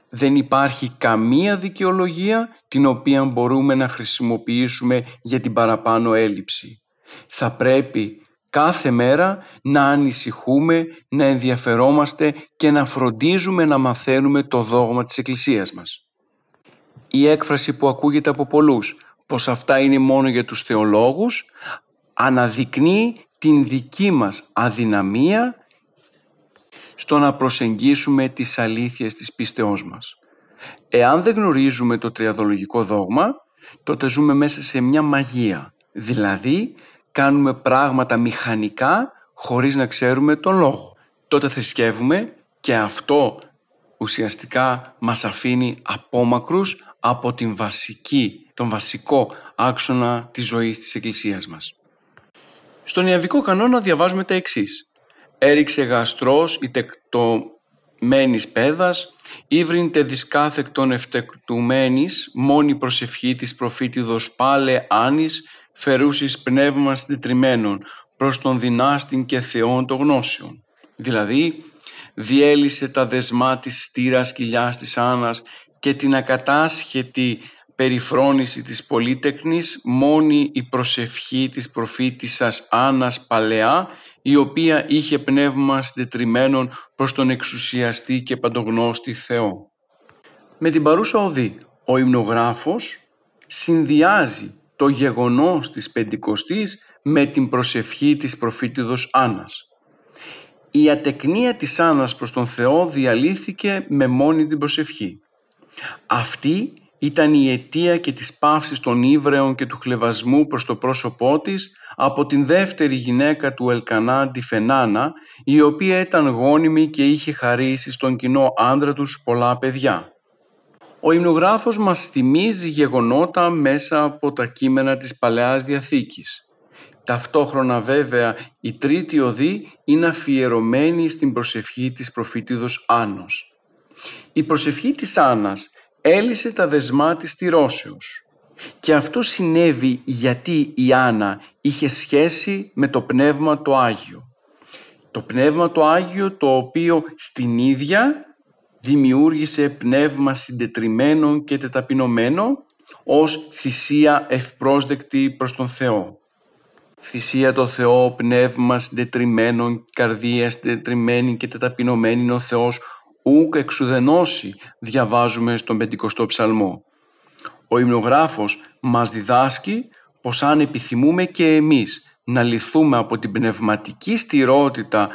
Δεν υπάρχει καμία δικαιολογία την οποία μπορούμε να χρησιμοποιήσουμε για την παραπάνω έλλειψη. Θα πρέπει κάθε μέρα να ανησυχούμε, να ενδιαφερόμαστε και να φροντίζουμε να μαθαίνουμε το δόγμα της Εκκλησίας μας. Η έκφραση που ακούγεται από πολλούς πως αυτά είναι μόνο για τους θεολόγους αναδεικνύει την δική μας αδυναμία στο να προσεγγίσουμε τις αλήθειες της πίστεώς μας. Εάν δεν γνωρίζουμε το τριαδολογικό δόγμα, τότε ζούμε μέσα σε μια μαγεία. Δηλαδή, κάνουμε πράγματα μηχανικά χωρίς να ξέρουμε τον λόγο. Τότε θρησκεύουμε και αυτό ουσιαστικά μας αφήνει απόμακρους από την βασική, τον βασικό άξονα της ζωής της Εκκλησίας μας. Στον Ιαβικό κανόνα διαβάζουμε τα εξής. Έριξε γαστρός η τεκτομένης πέδας, ήβριν τε δισκάθεκτον ευτεκτουμένης, μόνη προσευχή της προφήτηδος πάλε άνης, φερούσις πνεύμας συντετριμένων, προς τον δυνάστην και Θεόν των γνώσεων. Δηλαδή, διέλυσε τα δεσμά της στήρας κοιλιάς της Άννας και την ακατάσχετη περιφρόνηση της πολύτεκνης μόνη η προσευχή της προφήτησας Άννας Παλαιά η οποία είχε πνεύμα συντετριμένων προς τον εξουσιαστή και παντογνώστη Θεό. Με την παρούσα οδή ο υμνογράφος συνδυάζει το γεγονός της Πεντηκοστής με την προσευχή της προφήτηδος Άννας. Η ατεκνία της Άννας προς τον Θεό διαλύθηκε με μόνη την προσευχή. Αυτή ήταν η αιτία και της παύσης των ύβρεων και του χλεβασμού προς το πρόσωπό της από την δεύτερη γυναίκα του Ελκανά, τη Φενάνα, η οποία ήταν γόνιμη και είχε χαρίσει στον κοινό άντρα τους πολλά παιδιά. Ο υμνογράφος μας θυμίζει γεγονότα μέσα από τα κείμενα της Παλαιάς Διαθήκης. Ταυτόχρονα βέβαια η τρίτη οδή είναι αφιερωμένη στην προσευχή της προφήτηδος Άννος. Η προσευχή της Άννας έλυσε τα δεσμά της στηρώσεως. Και αυτό συνέβη γιατί η Άννα είχε σχέση με το Πνεύμα το Άγιο. Το Πνεύμα το Άγιο το οποίο στην ίδια δημιούργησε πνεύμα συντετριμένο και τεταπεινωμένο ως θυσία ευπρόσδεκτη προς τον Θεό. Θυσία το Θεό, πνεύμα συντετριμένο, καρδία συντετριμένη και τεταπεινωμένη είναι ο Θεός ούκ εξουδενώσει διαβάζουμε στον Πεντηκοστό Ψαλμό. Ο υμνογράφος μας διδάσκει πως αν επιθυμούμε και εμείς να λυθούμε από την πνευματική στηρότητα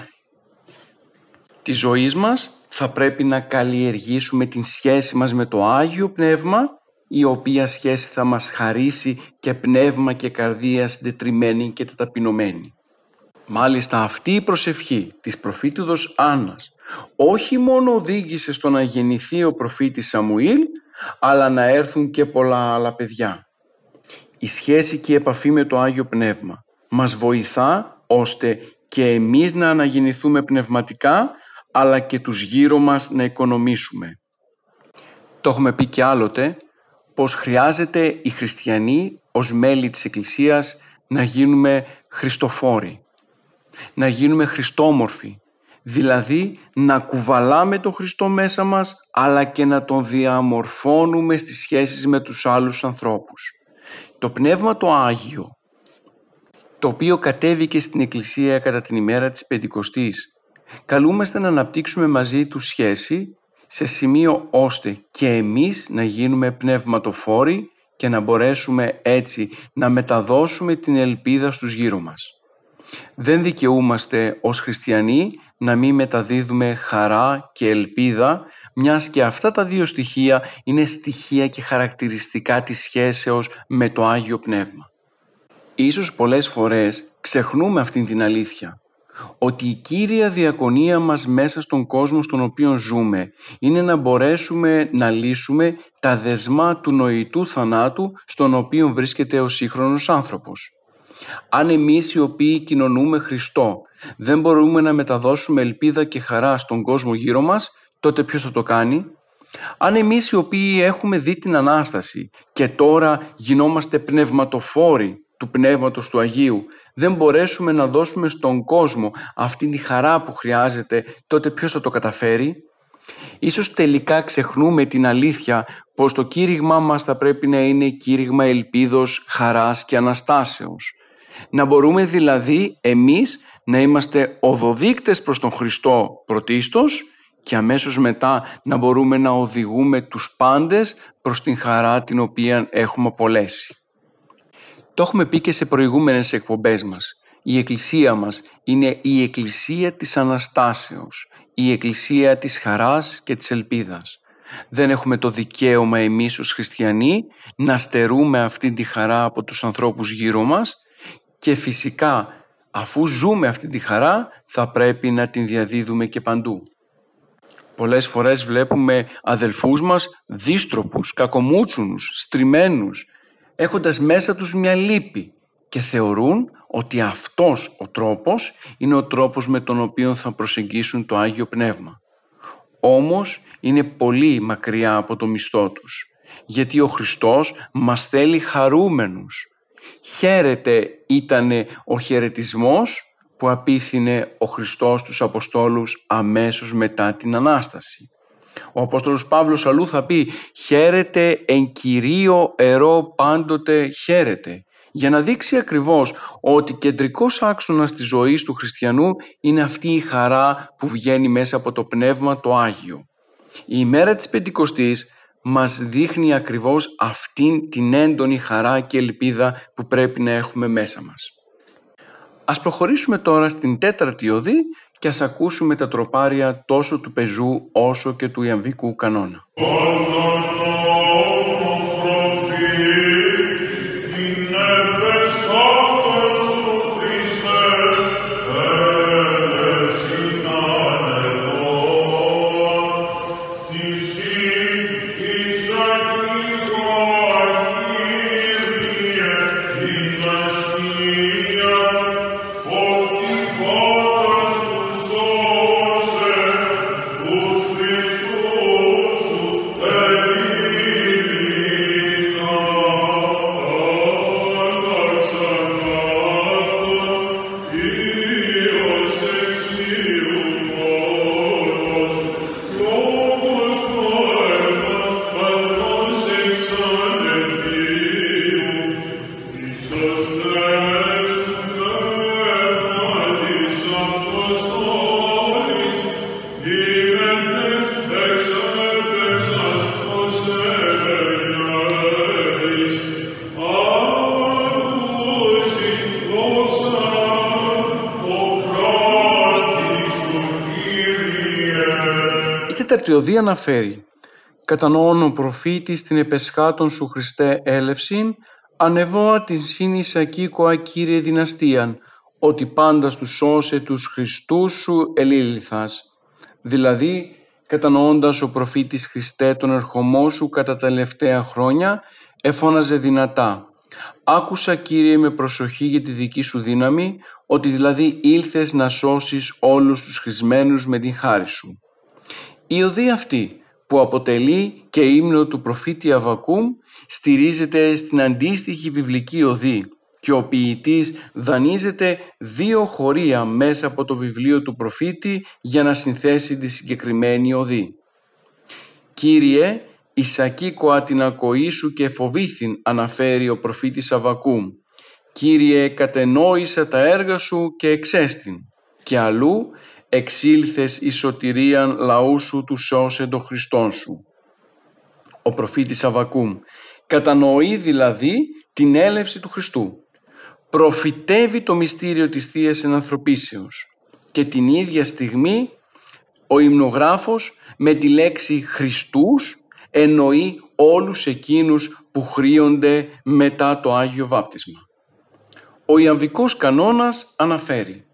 της ζωής μας, θα πρέπει να καλλιεργήσουμε την σχέση μας με το Άγιο Πνεύμα, η οποία σχέση θα μας χαρίσει και πνεύμα και καρδία συντετριμένη και τεταπεινωμένη. Μάλιστα αυτή η προσευχή της προφήτουδος Άννας όχι μόνο οδήγησε στο να γεννηθεί ο προφήτης Σαμουήλ, αλλά να έρθουν και πολλά άλλα παιδιά. Η σχέση και η επαφή με το Άγιο Πνεύμα μας βοηθά ώστε και εμείς να αναγεννηθούμε πνευματικά, αλλά και τους γύρω μας να οικονομήσουμε. Το έχουμε πει και άλλοτε, πως χρειάζεται οι χριστιανοί ως μέλη της Εκκλησίας να γίνουμε χριστοφόροι, να γίνουμε χριστόμορφοι, δηλαδή να κουβαλάμε τον Χριστό μέσα μας αλλά και να τον διαμορφώνουμε στις σχέσεις με τους άλλους ανθρώπους. Το Πνεύμα το Άγιο, το οποίο κατέβηκε στην Εκκλησία κατά την ημέρα της Πεντηκοστής, καλούμαστε να αναπτύξουμε μαζί του σχέση σε σημείο ώστε και εμείς να γίνουμε πνευματοφόροι και να μπορέσουμε έτσι να μεταδώσουμε την ελπίδα στους γύρω μας. Δεν δικαιούμαστε ως χριστιανοί να μην μεταδίδουμε χαρά και ελπίδα, μιας και αυτά τα δύο στοιχεία είναι στοιχεία και χαρακτηριστικά της σχέσεως με το Άγιο Πνεύμα. Ίσως πολλές φορές ξεχνούμε αυτήν την αλήθεια, ότι η κύρια διακονία μας μέσα στον κόσμο στον οποίο ζούμε είναι να μπορέσουμε να λύσουμε τα δεσμά του νοητού θανάτου στον οποίο βρίσκεται ο σύγχρονος άνθρωπος. Αν εμείς οι οποίοι κοινωνούμε Χριστό δεν μπορούμε να μεταδώσουμε ελπίδα και χαρά στον κόσμο γύρω μας, τότε ποιος θα το κάνει; Αν εμείς οι οποίοι έχουμε δει την Ανάσταση και τώρα γινόμαστε πνευματοφόροι του Πνεύματος του Αγίου δεν μπορέσουμε να δώσουμε στον κόσμο αυτή τη χαρά που χρειάζεται, τότε ποιος θα το καταφέρει; Ίσως τελικά ξεχνούμε την αλήθεια πως το κήρυγμά μας θα πρέπει να είναι κήρυγμα ελπίδος, χαράς και αναστάσεως. Να μπορούμε δηλαδή εμείς να είμαστε οδοδείκτες προς τον Χριστό πρωτίστως και αμέσως μετά να μπορούμε να οδηγούμε τους πάντες προς την χαρά την οποία έχουμε απολέσει. Το έχουμε πει και σε προηγούμενες εκπομπές μας. Η Εκκλησία μας είναι η Εκκλησία της Αναστάσεως, η Εκκλησία της χαράς και της ελπίδας. Δεν έχουμε το δικαίωμα εμείς ως χριστιανοί να στερούμε αυτή τη χαρά από τους ανθρώπους γύρω μας και φυσικά αφού ζούμε αυτή τη χαρά θα πρέπει να την διαδίδουμε και παντού. Πολλές φορές βλέπουμε αδελφούς μας δίστροπους, κακομούτσουνους, στριμμένους, έχοντας μέσα τους μια λύπη και θεωρούν ότι αυτός ο τρόπος είναι ο τρόπος με τον οποίο θα προσεγγίσουν το Άγιο Πνεύμα. Όμως είναι πολύ μακριά από το μισθό τους, γιατί ο Χριστός μας θέλει χαρούμενους. Χαίρεται ήτανε ο χαιρετισμός που απίθυνε ο Χριστός τους Αποστόλους αμέσως μετά την Ανάσταση. Ο Απόστολος Παύλος αλλού θα πει «Χαίρετε εν Κυρίω ερώ πάντοτε χαίρετε» για να δείξει ακριβώς ότι κεντρικός άξονας της ζωής του χριστιανού είναι αυτή η χαρά που βγαίνει μέσα από το Πνεύμα το Άγιο. Η ημέρα της Πεντηκοστής μας δείχνει ακριβώς αυτήν την έντονη χαρά και ελπίδα που πρέπει να έχουμε μέσα μας. Ας προχωρήσουμε τώρα στην τέταρτη οδή και ας ακούσουμε τα τροπάρια τόσο του πεζού όσο και του ιαμβικού κανόνα. Τέταρτη αναφέρει «Κατανοών ο προφήτης την επεσχάτων σου Χριστέ έλευσιν, ανεβόα την σύνησα κοίκοα Κύριε δυναστείαν, ότι πάντα στους σώσε τους Χριστούς σου ελήλυθας». Δηλαδή, κατανοώντας ο προφήτης Χριστέ τον ερχομό σου κατά τα τελευταία χρόνια, εφώναζε δυνατά «Άκουσα Κύριε με προσοχή για τη δική σου δύναμη, ότι δηλαδή ήλθες να σώσεις όλους τους χρησμένους με την χάρη σου». Η οδή αυτή που αποτελεί και ύμνο του προφήτη Αβακούμ στηρίζεται στην αντίστοιχη βιβλική οδή και ο ποιητής δανείζεται δύο χωρία μέσα από το βιβλίο του προφήτη για να συνθέσει τη συγκεκριμένη οδή. «Κύριε, Ισακίκοα την ακοή σου και φοβήθην» αναφέρει ο προφήτης Αβακούμ. «Κύριε, κατενόησα τα έργα σου και εξέστην» και αλλού εξήλθες η σωτηρίαν λαού σου του σώσε το Χριστόν σου. Ο προφήτης Αβακούμ κατανοεί δηλαδή την έλευση του Χριστού. Προφητεύει το μυστήριο της Θείας Ενανθρωπίσεως και την ίδια στιγμή ο υμνογράφος με τη λέξη Χριστούς εννοεί όλους εκείνους που χρήονται μετά το Άγιο Βάπτισμα. Ο Ιαμβικός κανόνας αναφέρει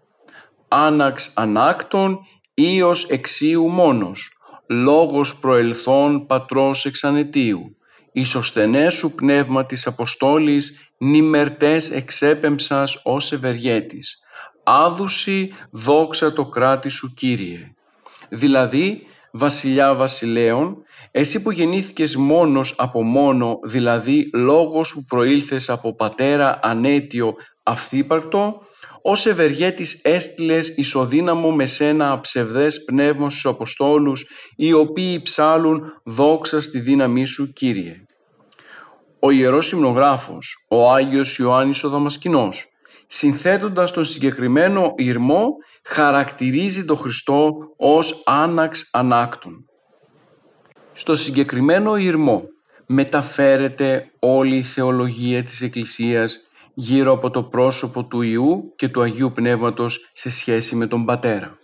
άναξ ανάκτων, ίος εξίου μόνος, λόγος προελθόν πατρός εξανετίου, ισοσθενέ σου πνεύμα της Αποστόλης, νημερτές εξέπεμψας ως ευεργέτης, άδουση δόξα το κράτη σου Κύριε. Δηλαδή, βασιλιά βασιλέων, εσύ που γεννήθηκες μόνος από μόνο, δηλαδή λόγος που προήλθες από πατέρα ανέτιο αυθύπαρκτο, ως ευεργέτης έστειλες ισοδύναμο με σένα αψευδές πνεύμα στους Αποστόλους, οι οποίοι ψάλουν δόξα στη δύναμή σου, Κύριε. Ο Ιερός Υμνογράφος, ο Άγιος Ιωάννης ο Δαμασκηνός, συνθέτοντας τον συγκεκριμένο ηρμό, χαρακτηρίζει τον Χριστό ως άναξ ανάκτων. Στο συγκεκριμένο ηρμό μεταφέρεται όλη η θεολογία της Εκκλησίας γύρω από το πρόσωπο του Ιού και του Αγίου Πνεύματος σε σχέση με τον Πατέρα.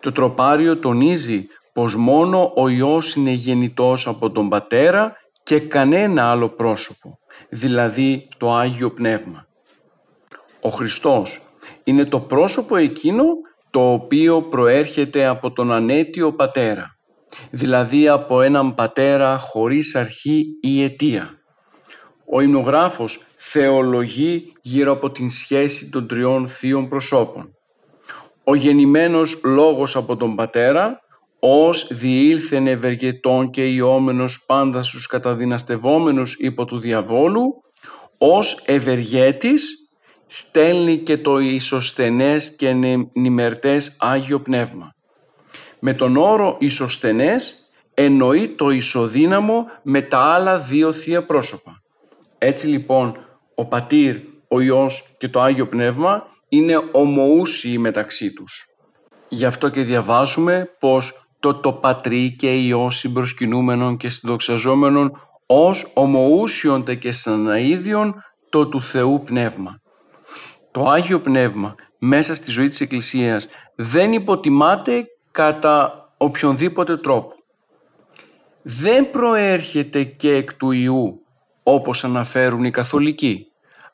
Το τροπάριο τονίζει πως μόνο ο Υιός είναι γεννητός από τον Πατέρα και κανένα άλλο πρόσωπο, δηλαδή το Άγιο Πνεύμα. Ο Χριστός είναι το πρόσωπο εκείνο το οποίο προέρχεται από τον ανέτιο Πατέρα, δηλαδή από έναν Πατέρα χωρίς αρχή ή αιτία. Ο υμνογράφος θεολογεί γύρω από την σχέση των τριών θείων προσώπων. Ο γεννημένος λόγος από τον Πατέρα, ως διήλθεν ευεργετών και ιόμενος πάντα στους καταδυναστευόμενους υπό του διαβόλου, ως ευεργέτης στέλνει και το ισοσθενές και νημερτές Άγιο Πνεύμα. Με τον όρο ισοσθενές εννοεί το ισοδύναμο με τα άλλα δύο θεία πρόσωπα. Έτσι λοιπόν ο Πατήρ, ο Υιός και το Άγιο Πνεύμα είναι ομοούσιοι μεταξύ τους. Γι' αυτό και διαβάζουμε πως το το Πατρί και Υιός συμπροσκυνούμενον και συνδοξαζόμενον ως ομοούσιοντε και σαν το του Θεού Πνεύμα. Το Άγιο Πνεύμα μέσα στη ζωή της Εκκλησίας δεν υποτιμάται κατά οποιονδήποτε τρόπο. Δεν προέρχεται και εκ του Ιού όπως αναφέρουν οι καθολικοί.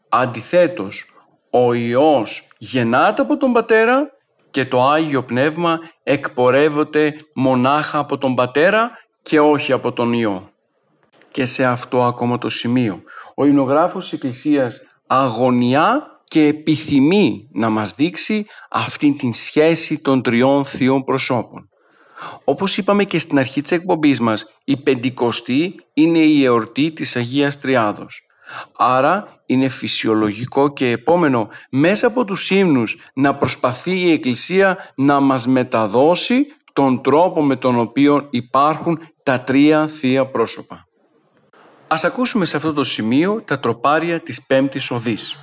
Αντιθέτως, ο Υιός γεννάται από τον Πατέρα και το Άγιο Πνεύμα εκπορεύεται μονάχα από τον Πατέρα και όχι από τον Υιό. Και σε αυτό ακόμα το σημείο, ο υμνογράφος της Εκκλησίας αγωνιά και επιθυμεί να μας δείξει αυτή την σχέση των τριών θείων προσώπων. Όπως είπαμε και στην αρχή της εκπομπής μας, η Πεντηκοστή είναι η εορτή της Αγίας Τριάδος. Άρα είναι φυσιολογικό και επόμενο μέσα από τους ύμνους να προσπαθεί η Εκκλησία να μας μεταδώσει τον τρόπο με τον οποίο υπάρχουν τα τρία θεία πρόσωπα. Ας ακούσουμε σε αυτό το σημείο τα τροπάρια της Πέμπτης Οδής.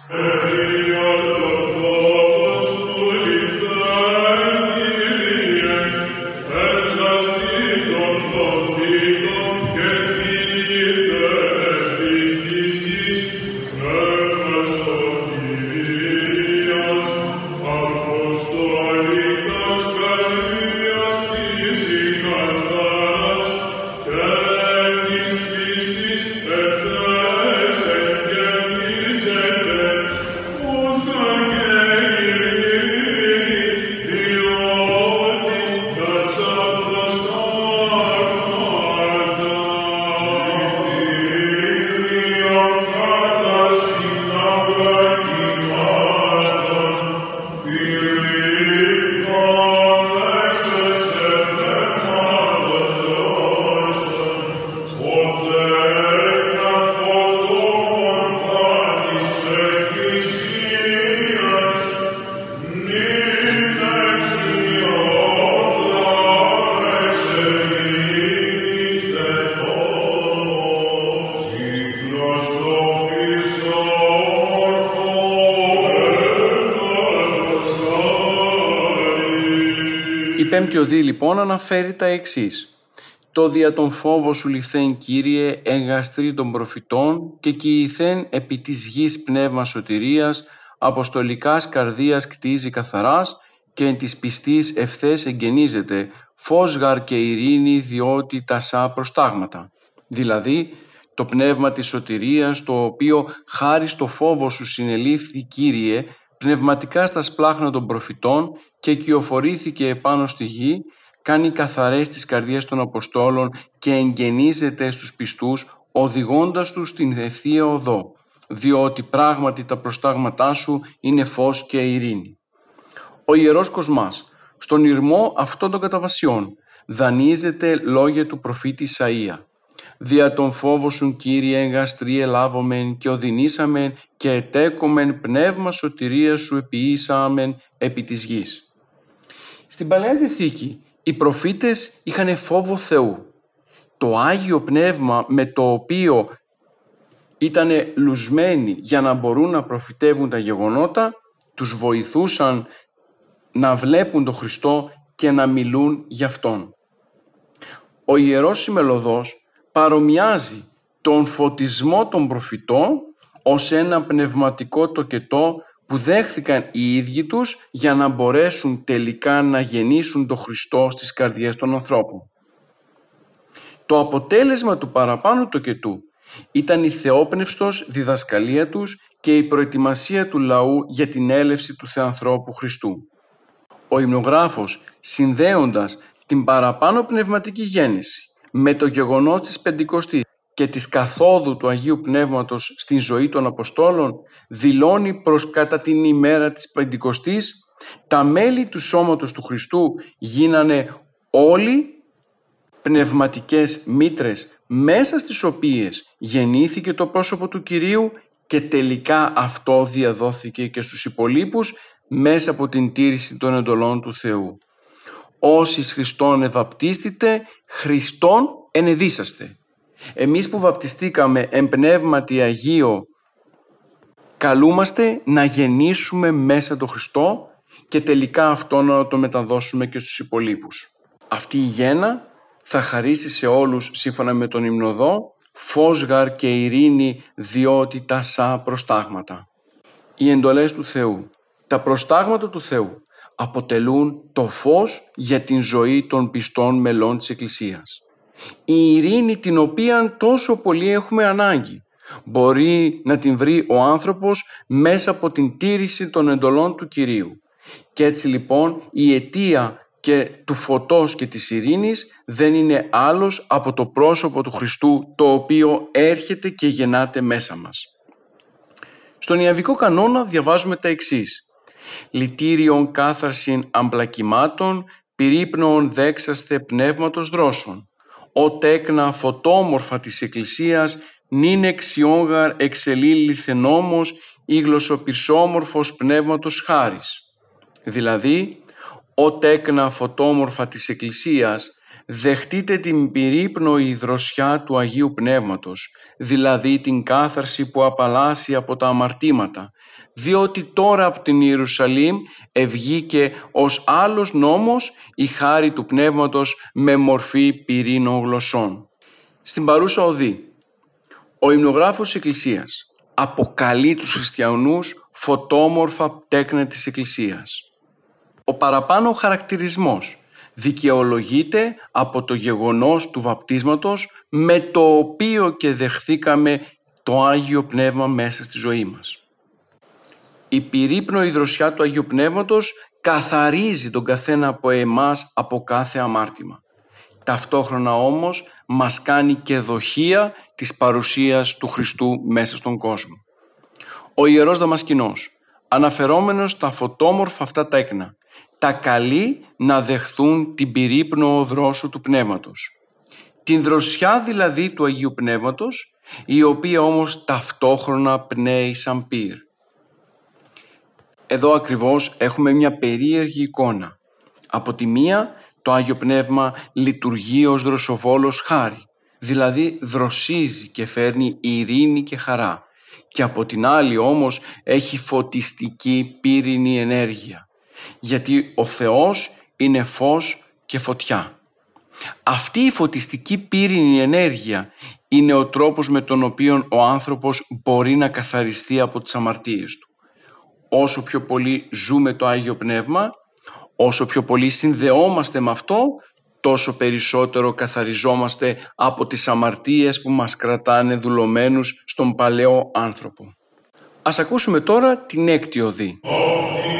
Πέμπτη οδή λοιπόν αναφέρει τα εξής. Το δια τον φόβο σου λυθέν Κύριε εγκαστρί των προφητών και κοιηθέν επί της γης πνεύμας σωτηρίας αποστολικάς καρδίας κτίζει καθαράς και εν της πιστής ευθές εγγενίζεται φως γαρ και ειρήνη διότι τα σα προστάγματα. Δηλαδή το πνεύμα της σωτηρίας το οποίο χάρη στο φόβο σου συνελήφθη Κύριε πνευματικά στα σπλάχνα των προφητών και κυοφορήθηκε επάνω στη γη, κάνει καθαρές τις καρδιές των Αποστόλων και εγγενίζεται στους πιστούς, οδηγώντας τους στην ευθεία οδό, διότι πράγματι τα προστάγματά σου είναι φως και ειρήνη. Ο Ιερός Κοσμάς, στον ήρμο αυτών των καταβασιών, δανείζεται λόγια του προφήτη Ισαΐα. «Δια τον φόβο σου Κύριε εγκαστρί ελάβομεν και οδυνήσαμεν και ετέκομεν πνεύμα σωτηρία σου επιήσαμεν επί της γης». Στην Παλαιά Διαθήκη οι προφήτες είχαν φόβο Θεού. Το Άγιο Πνεύμα με το οποίο ήταν λουσμένοι για να μπορούν να προφητεύουν τα γεγονότα, τους βοηθούσαν να βλέπουν τον Χριστό και να μιλούν γι' Αυτόν. Ο Ιερός Συμμελωδός παρομοιάζει τον φωτισμό των προφητών ως ένα πνευματικό τοκετό που δέχθηκαν οι ίδιοι τους για να μπορέσουν τελικά να γεννήσουν τον Χριστό στις καρδιές των ανθρώπων. Το αποτέλεσμα του παραπάνω τοκετού ήταν η θεόπνευστος διδασκαλία τους και η προετοιμασία του λαού για την έλευση του Θεανθρώπου Χριστού. Ο υμνογράφος συνδέοντας την παραπάνω πνευματική γέννηση με το γεγονός της Πεντηκοστής και της καθόδου του Αγίου Πνεύματος στην ζωή των Αποστόλων δηλώνει προς κατά την ημέρα της Πεντηκοστής τα μέλη του σώματος του Χριστού γίνανε όλοι πνευματικές μήτρες μέσα στις οποίες γεννήθηκε το πρόσωπο του Κυρίου και τελικά αυτό διαδόθηκε και στους υπολείπους μέσα από την τήρηση των εντολών του Θεού. Όσοι Χριστόν ευαπτίστητε, Χριστόν ενεδίσαστε. Εμείς που βαπτιστήκαμε εν πνεύματι Αγίο, καλούμαστε να γεννήσουμε μέσα το Χριστό και τελικά αυτό να το μεταδώσουμε και στους υπολείπους. Αυτή η γέννα θα χαρίσει σε όλους σύμφωνα με τον υμνοδό φόσγαρ και ειρήνη διότι τα σα προστάγματα. Οι εντολές του Θεού, τα προστάγματα του Θεού αποτελούν το φως για την ζωή των πιστών μελών της Εκκλησίας. Η ειρήνη την οποία τόσο πολύ έχουμε ανάγκη μπορεί να την βρει ο άνθρωπος μέσα από την τήρηση των εντολών του Κυρίου. Και έτσι λοιπόν η αιτία και του φωτός και της ειρήνης δεν είναι άλλος από το πρόσωπο του Χριστού το οποίο έρχεται και γεννάται μέσα μας. Στον Ιαβικό κανόνα διαβάζουμε τα εξής λυτήριον κάθαρσιν αμπλακημάτων, πυρύπνοον δέξαστε πνεύματος δρόσων. Ο τέκνα φωτόμορφα της Εκκλησίας, νυν εξιόγαρ εξελί λιθενόμος, ή γλωσσοπυρσόμορφος πνεύματος χάρης. Δηλαδή, ο τέκνα φωτόμορφα της Εκκλησίας, δεχτείτε την πυρύπνοη δροσιά του Αγίου Πνεύματος, δηλαδή την κάθαρση που απαλλάσσει από τα αμαρτήματα, διότι τώρα από την Ιερουσαλήμ ευγήκε ως άλλος νόμος η χάρη του Πνεύματος με μορφή πυρήνων γλωσσών. Στην παρούσα οδή, ο υμνογράφος της Εκκλησίας αποκαλεί τους χριστιανούς φωτόμορφα τέκνα της Εκκλησίας. Ο παραπάνω χαρακτηρισμός δικαιολογείται από το γεγονός του βαπτίσματος με το οποίο και δεχθήκαμε το Άγιο Πνεύμα μέσα στη ζωή μας. Η πυρύπνοη δροσιά του Αγίου Πνεύματος καθαρίζει τον καθένα από εμάς από κάθε αμάρτημα. Ταυτόχρονα όμως μας κάνει και δοχεία της παρουσίας του Χριστού μέσα στον κόσμο. Ο Ιερός Δαμασκηνός, αναφερόμενος στα φωτόμορφα αυτά τα έκνα, τα καλεί να δεχθούν την πυρύπνο δρόσου του Πνεύματος. Την δροσιά δηλαδή του Αγίου Πνεύματος, η οποία όμως ταυτόχρονα πνέει σαν πυρ. Εδώ ακριβώς έχουμε μια περίεργη εικόνα. Από τη μία το Άγιο Πνεύμα λειτουργεί ως δροσοβόλος χάρη, δηλαδή δροσίζει και φέρνει ειρήνη και χαρά. Και από την άλλη όμως έχει φωτιστική πύρινη ενέργεια γιατί ο Θεός είναι φως και φωτιά. Αυτή η φωτιστική πύρινη ενέργεια είναι ο τρόπος με τον οποίο ο άνθρωπος μπορεί να καθαριστεί από τις αμαρτίες του. Όσο πιο πολύ ζούμε το Άγιο Πνεύμα, όσο πιο πολύ συνδεόμαστε με αυτό, τόσο περισσότερο καθαριζόμαστε από τις αμαρτίες που μας κρατάνε δουλωμένους στον παλαιό άνθρωπο. Ας ακούσουμε τώρα την έκτη οδή. Η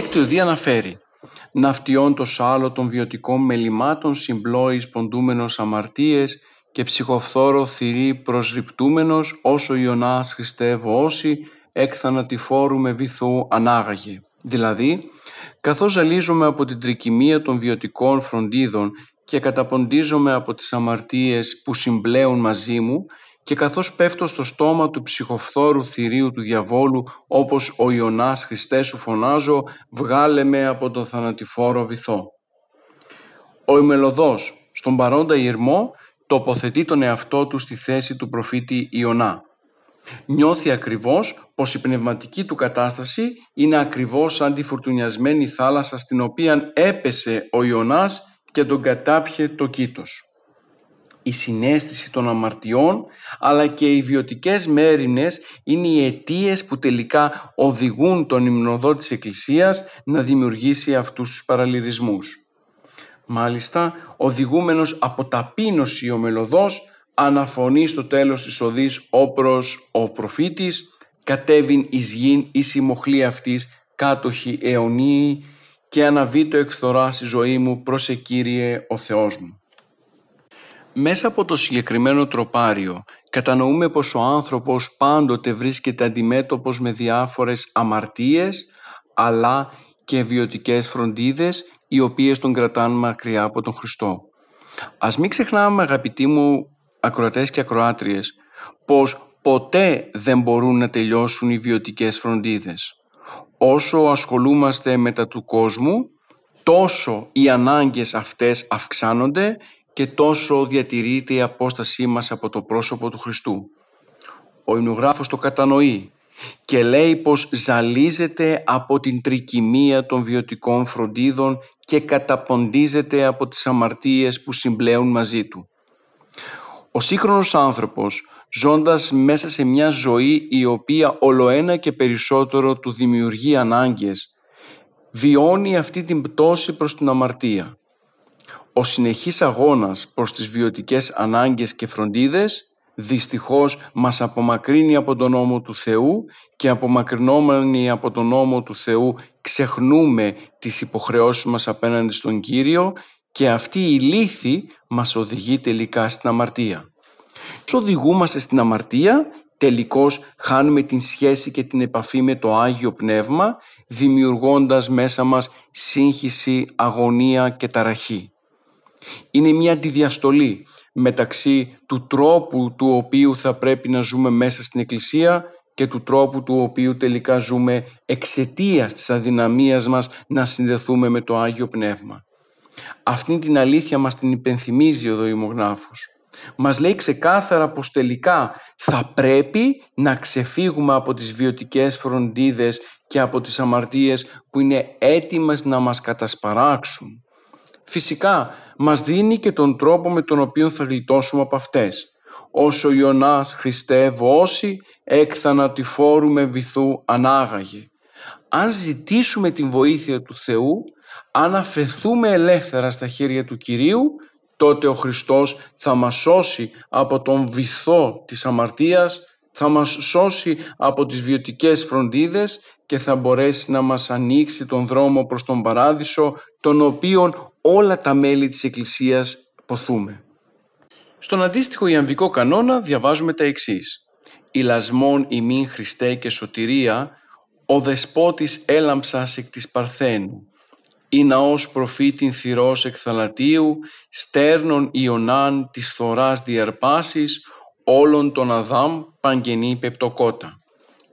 έκτη οδή αναφέρει «Ναυτιών το σάλο των βιωτικών μελημάτων συμπλόης ποντούμενος αμαρτίες και ψυχοφθόρο θηρή προσρυπτούμενος όσο Ιωνάς Χριστεύω όσοι εκ θανατηφόρου με βυθού ανάγαγε». Δηλαδή, καθώς ζαλίζομαι από την τρικυμία των βιωτικών φροντίδων και καταποντίζομαι από τις αμαρτίες που συμπλέουν μαζί μου, και καθώς πέφτω στο στόμα του ψυχοφθόρου θηρίου του διαβόλου όπως ο Ιωνάς Χριστέ σου φωνάζω βγάλε με από τον θανατηφόρο βυθό. Ο ημελοδός στον παρόντα Ιερμό τοποθετεί τον εαυτό του στη θέση του προφήτη Ιωνά. Νιώθει ακριβώς πως η πνευματική του κατάσταση είναι ακριβώς σαν τη φουρτουνιασμένη θάλασσα στην οποία έπεσε ο Ιωνάς και τον κατάπιε το κήτος η συνέστηση των αμαρτιών αλλά και οι βιωτικές μέρημνες είναι οι αιτίες που τελικά οδηγούν τον υμνοδό της Εκκλησίας να δημιουργήσει αυτούς τους παραλυρισμούς. Μάλιστα, οδηγούμενος από ταπείνωση ο μελωδός αναφωνεί στο τέλος της οδής όπρος ο προφήτης κατέβην εις γην η συμμοχλή αυτής κάτοχη αιωνίη και αναβεί το εκφθορά στη ζωή μου προς Κύριε ο Θεός μου. Μέσα από το συγκεκριμένο τροπάριο κατανοούμε πως ο άνθρωπος πάντοτε βρίσκεται αντιμέτωπος με διάφορες αμαρτίες αλλά και βιωτικές φροντίδες οι οποίες τον κρατάνε μακριά από τον Χριστό. Ας μην ξεχνάμε αγαπητοί μου ακροατές και ακροάτριες πως ποτέ δεν μπορούν να τελειώσουν οι βιωτικές φροντίδες. Όσο ασχολούμαστε με τα του κόσμου τόσο οι ανάγκες αυτές αυξάνονται και τόσο διατηρείται η απόστασή μας από το πρόσωπο του Χριστού. Ο υμνογράφος το κατανοεί και λέει πως ζαλίζεται από την τρικυμία των βιωτικών φροντίδων και καταποντίζεται από τις αμαρτίες που συμπλέουν μαζί του. Ο σύγχρονος άνθρωπος, ζώντας μέσα σε μια ζωή η οποία ολοένα και περισσότερο του δημιουργεί ανάγκες, βιώνει αυτή την πτώση προς την αμαρτία. Ο συνεχής αγώνας προς τις βιωτικές ανάγκες και φροντίδες δυστυχώς μας απομακρύνει από τον νόμο του Θεού και απομακρυνόμενοι από τον νόμο του Θεού ξεχνούμε τις υποχρεώσεις μας απέναντι στον Κύριο και αυτή η λύθη μας οδηγεί τελικά στην αμαρτία. Όσο οδηγούμαστε στην αμαρτία, τελικώς χάνουμε την σχέση και την επαφή με το Άγιο Πνεύμα, δημιουργώντας μέσα μας σύγχυση, αγωνία και ταραχή είναι μια αντιδιαστολή μεταξύ του τρόπου του οποίου θα πρέπει να ζούμε μέσα στην Εκκλησία και του τρόπου του οποίου τελικά ζούμε εξαιτίας της αδυναμίας μας να συνδεθούμε με το Άγιο Πνεύμα. Αυτή την αλήθεια μας την υπενθυμίζει ο Δοημογνάφος. Μας λέει ξεκάθαρα πως τελικά θα πρέπει να ξεφύγουμε από τις βιωτικές φροντίδες και από τις αμαρτίες που είναι έτοιμες να μας κατασπαράξουν. Φυσικά μας δίνει και τον τρόπο με τον οποίο θα γλιτώσουμε από αυτές. Όσο Ιωνάς Χριστέ βόση, εκ θανατηφόρου με βυθού ανάγαγε. Αν ζητήσουμε την βοήθεια του Θεού, αν αφαιθούμε ελεύθερα στα χέρια του Κυρίου, τότε ο Χριστός θα μας σώσει από τον βυθό της αμαρτίας, θα μας σώσει από τις βιωτικές φροντίδες και θα μπορέσει να μας ανοίξει τον δρόμο προς τον Παράδεισο, τον οποίον όλα τα μέλη της Εκκλησίας ποθούμε. Στον αντίστοιχο ιαμβικό κανόνα διαβάζουμε τα εξής. «Ηλασμόν ημίν Χριστέ και σωτηρία, ο δεσπότης έλαμψας εκ της Παρθένου, ή ναός προφήτην θυρός εκ θαλατίου, στέρνων Ιωνάν της θωράς διαρπάσεις, όλων των Αδάμ παγγενή πεπτοκότα.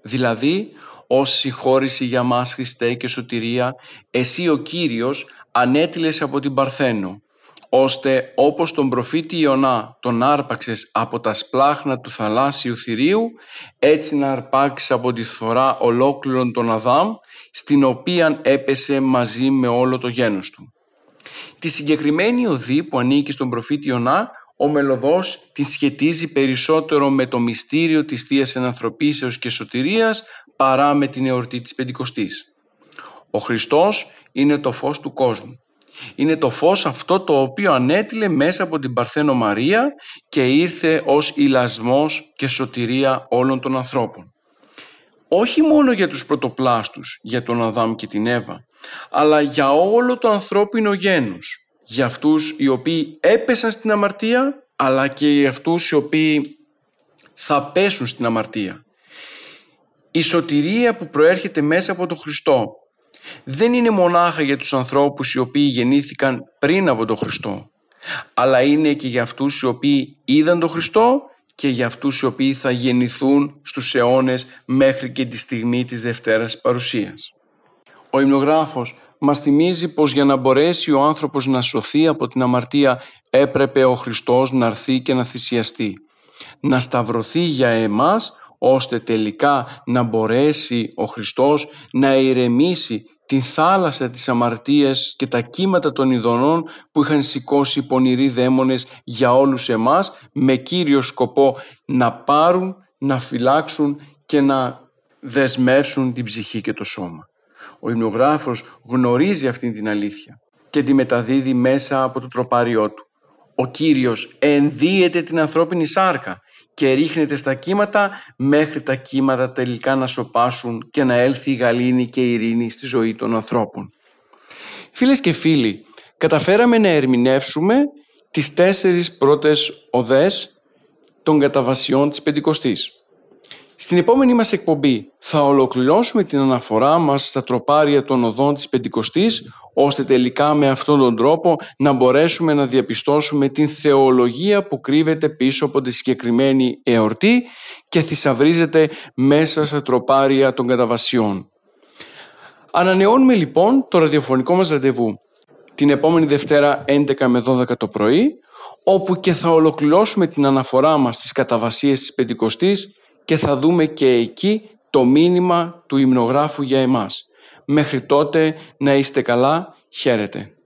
Δηλαδή, ως συγχώρηση για μας Χριστέ και σωτηρία, εσύ ο Κύριος ανέτειλες από την Παρθένο, ώστε όπως τον προφήτη Ιωνά τον άρπαξες από τα σπλάχνα του θαλάσσιου θηρίου, έτσι να αρπάξεις από τη θωρά ολόκληρον τον Αδάμ, στην οποία έπεσε μαζί με όλο το γένος του. Τη συγκεκριμένη οδή που ανήκει στον προφήτη Ιωνά, ο Μελωδός τη σχετίζει περισσότερο με το μυστήριο της Θείας Ενανθρωπίσεως και Σωτηρίας παρά με την εορτή της Πεντηκοστής. Ο Χριστός είναι το φως του κόσμου. Είναι το φως αυτό το οποίο ανέτειλε μέσα από την Παρθένο Μαρία και ήρθε ως ηλασμός και σωτηρία όλων των ανθρώπων. Όχι μόνο για τους πρωτοπλάστους, για τον Αδάμ και την Εύα, αλλά για όλο το ανθρώπινο γένος. Για αυτούς οι οποίοι έπεσαν στην αμαρτία, αλλά και για αυτούς οι οποίοι θα πέσουν στην αμαρτία. Η σωτηρία που προέρχεται μέσα από τον Χριστό δεν είναι μονάχα για τους ανθρώπους οι οποίοι γεννήθηκαν πριν από τον Χριστό, αλλά είναι και για αυτούς οι οποίοι είδαν τον Χριστό και για αυτούς οι οποίοι θα γεννηθούν στους αιώνες μέχρι και τη στιγμή της Δευτέρας Παρουσίας. Ο υμνογράφος μας θυμίζει πως για να μπορέσει ο άνθρωπος να σωθεί από την αμαρτία έπρεπε ο Χριστός να έρθει και να θυσιαστεί. Να σταυρωθεί για εμάς ώστε τελικά να μπορέσει ο Χριστός να ηρεμήσει την θάλασσα της αμαρτίας και τα κύματα των ειδονών που είχαν σηκώσει πονηροί δαίμονες για όλους εμάς με κύριο σκοπό να πάρουν, να φυλάξουν και να δεσμεύσουν την ψυχή και το σώμα. Ο υμνογράφος γνωρίζει αυτή την αλήθεια και τη μεταδίδει μέσα από το τροπάριό του. Ο Κύριος ενδύεται την ανθρώπινη σάρκα και ρίχνεται στα κύματα μέχρι τα κύματα τελικά να σοπάσουν και να έλθει η γαλήνη και η ειρήνη στη ζωή των ανθρώπων. Φίλες και φίλοι, καταφέραμε να ερμηνεύσουμε τις τέσσερις πρώτες οδές των καταβασιών της Πεντηκοστής. Στην επόμενη μας εκπομπή θα ολοκληρώσουμε την αναφορά μας στα τροπάρια των οδών της Πεντηκοστής ώστε τελικά με αυτόν τον τρόπο να μπορέσουμε να διαπιστώσουμε την θεολογία που κρύβεται πίσω από τη συγκεκριμένη εορτή και θησαυρίζεται μέσα στα τροπάρια των καταβασιών. Ανανεώνουμε λοιπόν το ραδιοφωνικό μας ραντεβού την επόμενη Δευτέρα 11 με 12 το πρωί όπου και θα ολοκληρώσουμε την αναφορά μας στις καταβασίες της Πεντηκοστής και θα δούμε και εκεί το μήνυμα του υμνογράφου για εμάς. Μέχρι τότε να είστε καλά, χαίρετε.